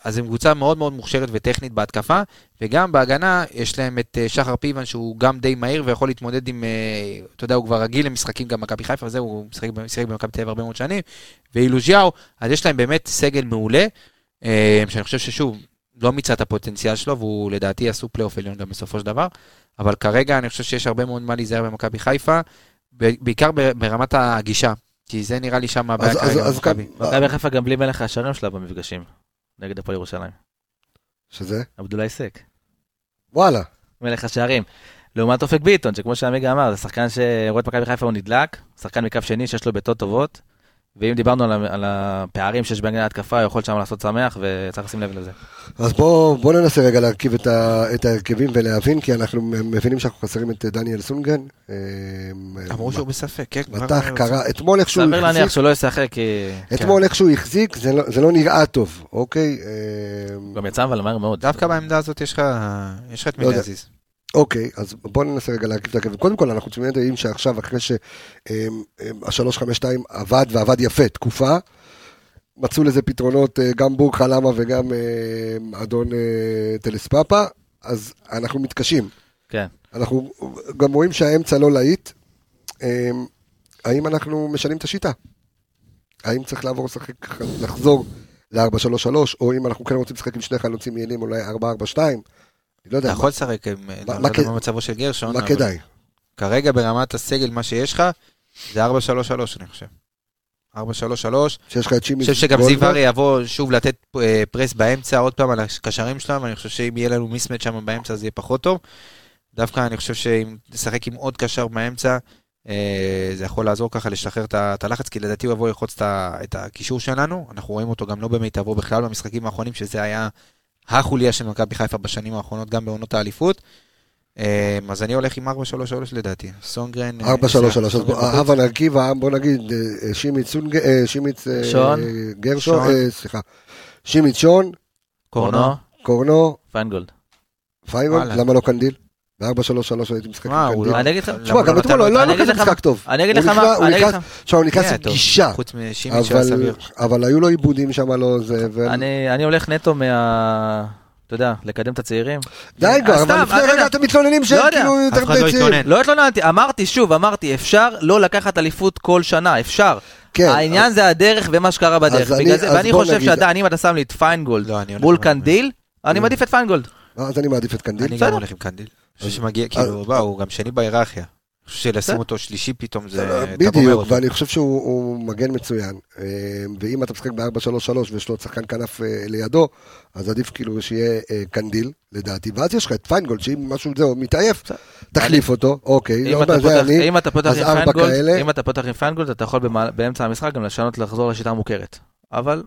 אז הם קבוצה מאוד מאוד מוכשרת וטכנית בהתקפה, וגם בהגנה יש להם את שחר פיבן שהוא גם די מהיר ויכול להתמודד עם, אתה יודע, הוא כבר רגיל למשחקים גם במכבי חיפה, וזהו, הוא משחק, במכבי תל אביב הרבה מאוד שנים, ואילוז'יאו, אז יש להם באמת סגל מעולה, שאני חושב ששוב, לא מיצה את הפוטנציאל שלו, והוא לדעתי יעשו פלייאוף עליון גם בסופו של דבר, אבל כרגע אני חושב שיש הרבה מאוד מה להיזהר במכבי חיפה, בעיקר ברמת הגישה, כי זה נראה לי שם הבעיה אז- כרגע אז- אז במכבי. מכבי חיפה גם בלי מלך השערים שלה במפגשים. נגד הפועל ירושלים. שזה? עבדולאי סק. וואלה. מלך השערים. לעומת אופק ביטון, שכמו שעמיגה אמר, זה שחקן שרואה את מכבי חיפה הוא נדלק, שחקן מקו שני שיש לו בעיטות טובות, ואם דיברנו על, על הפערים שיש בין ההתקפה, הוא יכול שם לעשות שמח, וצריך לשים לב לזה. אז בואו בוא ננסה רגע להרכיב את, ה, את ההרכבים ולהבין, כי אנחנו מבינים שאנחנו חסרים את דניאל סונגרן. אה, אמרו שהוא בספק, כן. מתח קרה, אתמול איכשהו סביר להניח החזיק, שהוא לא ישחק, כי אתמול איכשהו החזיק, זה לא, זה לא נראה טוב, אוקיי? אה, גם יצא אבל מהר מאוד. דווקא בעמדה הזאת יש לך את לא מי יודע. להזיז. אוקיי, אז בואו ננסה רגע להרכיב את ההרכבים. קודם כל, אנחנו צריכים לדעת שעכשיו, אחרי שה-352 עבד ועבד יפה תקופה, מצאו לזה פתרונות אה, גם בור חלמה וגם אה, אדון אה, טלספאפה, אז אנחנו מתקשים. כן. אנחנו גם רואים שהאמצע לא להיט. אה, האם אנחנו משנים את השיטה? האם צריך לעבור לשחק, לחזור ל-4-3-3, או אם אנחנו כן רוצים לשחק עם שני חלוצים יעילים, אולי 4-4-2? לא יודע, אתה יכול לשחק עם, לא יודע מה מצבו של גרשון, מה כדאי? כרגע ברמת הסגל מה שיש לך זה 4-3-3 אני חושב. 4-3-3, שיש לך את שימי אני חושב שגם? זיו ארי יבוא שוב לתת אה, פרס באמצע עוד פעם על הקשרים שלהם, אני חושב שאם יהיה לנו מיסמט שם באמצע זה יהיה פחות טוב. דווקא אני חושב שאם תשחק עם עוד קשר באמצע, אה, זה יכול לעזור ככה לשחרר את הלחץ, כי לדעתי הוא יבוא ללחוץ את הקישור שלנו, אנחנו רואים אותו גם לא במיטבו בכלל במשחקים האחרונים, שזה היה החוליה של מכבי חיפה בשנים האחרונות, גם בעונות האליפות. אה, אז אני הולך עם 4-3-3 לדעתי. סונגרן... אה, 4 3 3 אז סונגרן בוא- אה, נגיד אה, שימיץ אה, שימיץ אה, שון. גרשון, שון. אה, סליחה, שימיץ שון, קורנו, קורנו, פיינגולד. פיינגולד. למה לא קנדיל? ב-4 3 3 הייתי משחק מה, עם הוא קנדיל. לא... אני אגיד לך- תשמע, גם לא אתמול לא לו- לא אני היה אגיד כזה משחק טוב. אני אגיד לך מה, אני אגיד לך- עכשיו הוא נכנס כן, עם טוב, גישה, חוץ משימיץ' שהיה אבל סביר. אבל היו לו עיבודים שם לא זה, אני אני הולך נטו מה... אתה יודע, לקדם את הצעירים. די אה, כבר, אבל לפני לא רגע יודע. אתם מתלוננים שהם לא יודע. כאילו יותר לא ביצים. התלונן. לא התלוננתי, אמרתי שוב, אמרתי, אפשר לא לקחת אליפות כל שנה, אפשר. כן, העניין זה הדרך ומה שקרה בדרך. ואני חושב שעדיין, אם אתה שם לי את פיינגולד לא, מול קנדיל, אני. מעדיף את פיינגולד. אז אני מעדיף את קנדיל. אני. גם הולך עם קנדיל. חושב שמגיע, כאילו, בא, הוא גם שני בהיררכיה. אני חושב שלשים. אותו שלישי פתאום זה... גומר בדיוק. ואני חושב שהוא הוא מגן מצוין. אה, ואם אתה משחק ב-4-3-3 ויש לו שחקן כנף אה, לידו, אז עדיף כאילו שיהיה אה, קנדיל, לדעתי. ואז יש לך את פיינגולד, שאם משהו זהו מתעייף. תחליף אותו, אוקיי, אם לא אתה יודע, זה פותח- אני. אז ארבע כאלה. אם אתה פותח עם פיינגולד, אתה יכול באמצע המשחק גם לשנות, לחזור לשיטה המוכרת. אבל,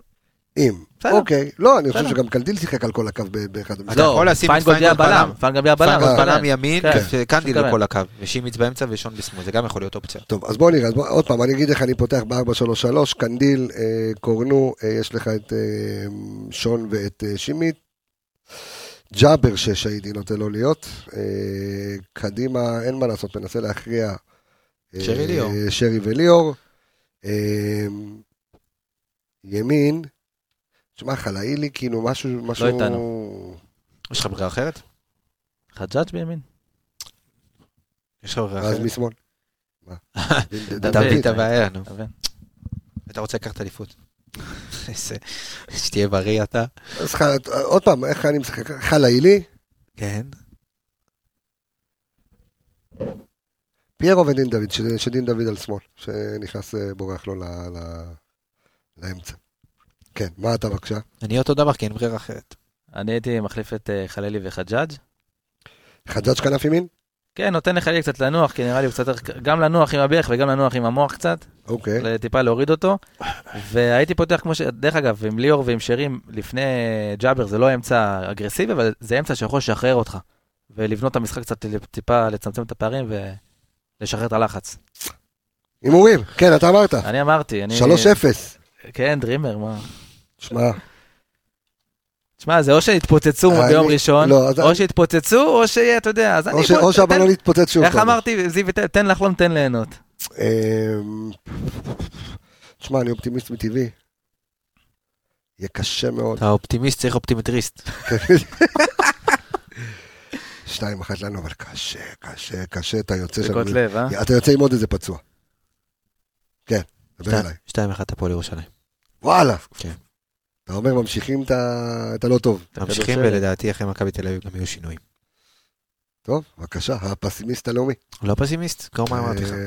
אם. אוקיי, לא, אני חושב. שגם קנדיל שיחק על כל הקו באחד אתה המשחקים. יכול לשים את פיינגולד יהיה בלם. פיינגולד יהיה בלם כן. ימין, כן. וקנדיל מתכוון. לכל הקו. ושימיץ באמצע ושון בשמאל, זה גם יכול להיות אופציה. טוב, אז בוא נראה, עוד פעם, אני אגיד איך אני פותח ב-4-3-3, קנדיל, אה, קורנו, אה, יש לך את אה, שון ואת שימית. ג'אבר שש הייתי נותן לו להיות. קדימה, אין מה לעשות, מנסה להכריע. שרי ליאור. שרי וליאור. ימין, תשמע, חלאילי, כאילו משהו, משהו... איתנו. יש לך ברירה אחרת? חג'אג' בימין. יש לך ברירה אז אחרת? משמאל. מה? [LAUGHS] דוד. אתה מבין את הבעיה, נו. אתה רוצה לקחת אליפות. [LAUGHS] שתהיה בריא אתה. אז עוד פעם, איך אני משחק? חלאילי, כן. פיירו ודין דוד, שדין דוד על שמאל, שנכנס אה, בורח לו ל- ל- לאמצע. כן, מה אתה בבקשה? אני אותו דבר, כי אין ברירה אחרת. אני הייתי מחליף את אה, חללי וחג'אג'. חג'אג' כנף ימין? כן, נותן לחללי קצת לנוח, כי נראה לי הוא קצת, יותר- גם לנוח עם הברך וגם לנוח עם המוח קצת, אוקיי. טיפה להוריד אותו. והייתי פותח כמו ש... דרך אגב, עם ליאור ועם שרים לפני ג'אבר זה לא אמצע אגרסיבי, אבל זה אמצע שיכול לשחרר אותך. ולבנות את המשחק קצת טיפה לצמצם את הפערים ולשחרר את הלחץ. הימורים, כן, אתה אמרת. אני אמרתי, אני... 3-0. כן, דרימר, מה? שמע, שמע, זה או שיתפוצצו אני- ביום ראשון, לא, או שיתפוצצו, או שיהיה, אתה יודע, אז אני... או שהבלון יתפוצץ שוב. איך. אמרתי, זיו, תן- לחלום, תן ליהנות. אמ, תשמע, אני אופטימיסט מטבעי. יהיה קשה מאוד. אתה אופטימיסט, צריך אופטימטריסט. [LAUGHS] שתיים אחת לנו, אבל קשה, קשה, קשה, אתה יוצא שם. לב, אה? אתה יוצא עם עוד איזה פצוע. כן, דבר אליי. 2-1 הפועל ירושלים. וואלה. כן. אתה אומר, ממשיכים את הלא טוב. ממשיכים. ולדעתי אחרי מכבי תל אביב גם יהיו שינויים. טוב, בבקשה, הפסימיסט הלאומי. לא פסימיסט? קראו מה אמרתי לך. אה,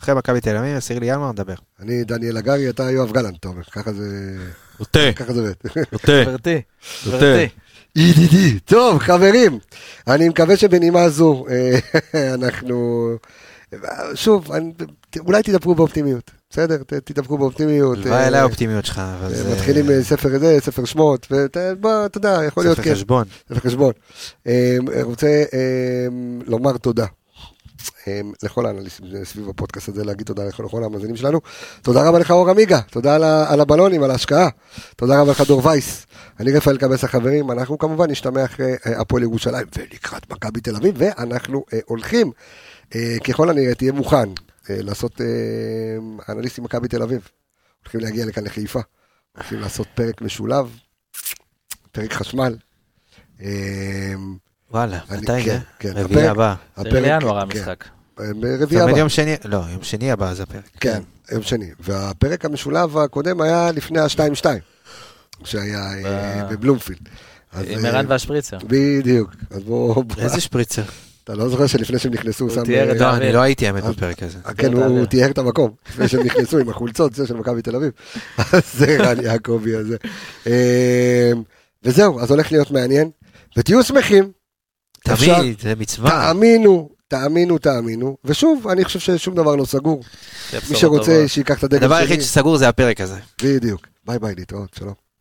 אחרי מכבי תל אביב, 10 לינואר, נדבר. אני דניאל הגרי, אתה יואב גלנט, אתה אומר. ככה זה... נוטה, ככה זה עובד. נוטה. גברתי, יותר. גברתי. ידידי. טוב, חברים, אני מקווה שבנימה זו אה, [LAUGHS] אנחנו... שוב, אולי תדברו באופטימיות, בסדר? ת- תדברו באופטימיות. הלוואי אה, אליי האופטימיות שלך, אבל אה, זה... מתחילים אה, ספר זה, ספר שמות, ובוא, אתה יודע, יכול להיות ספר כיף. חשבון. ספר חשבון. אה, רוצה אה, לומר תודה. אה, לכל האנליסטים סביב הפודקאסט הזה, להגיד תודה לכל המאזינים שלנו. תודה רבה לך אור עמיגה, תודה על הבלונים, על ההשקעה. תודה רבה לך דור וייס. אני רפאל קבס החברים, אנחנו כמובן נשתמע אחרי אה, הפועל ירושלים ולקראת מכבי תל אביב, ואנחנו אה, הולכים, אה, ככל הנראה תהיה מוכן אה, לעשות אה, אנליסטים מכבי תל אביב. הולכים להגיע לכאן לחיפה, הולכים לעשות פרק משולב, פרק חשמל. אה, וואלה, מתי כן, זה? כן, רביעי הפרק- הבא. זה בינואר כן, המשחק. אה, זאת ברביעי אומרת הבא. יום שני, לא, יום שני הבא זה הפרק. כן, יום שני. והפרק המשולב הקודם היה לפני ה-2-2, שהיה אה, בבלומפילד. אז, עם אה, ערן והשפריצר. בדיוק. איזה שפריצר? אתה לא זוכר שלפני שהם נכנסו, הוא שם... תיאר אה, את לא. אני לא הייתי האמת בפרק הזה. אה, כן, הוא. תיאר את המקום, לפני שהם נכנסו עם החולצות, זה של מכבי תל אביב. [LAUGHS] אז זה ערן יעקבי הזה. אה, וזהו, אז הולך להיות מעניין. ותהיו שמחים, תמיד, זה מצווה. תאמינו, תאמינו, תאמינו. ושוב, אני חושב ששום דבר לא סגור. מי שרוצה. שייקח את הדגל הדבר שלי. היחיד שסגור זה הפרק הזה. בדיוק. ביי ביי, להתראות, שלום.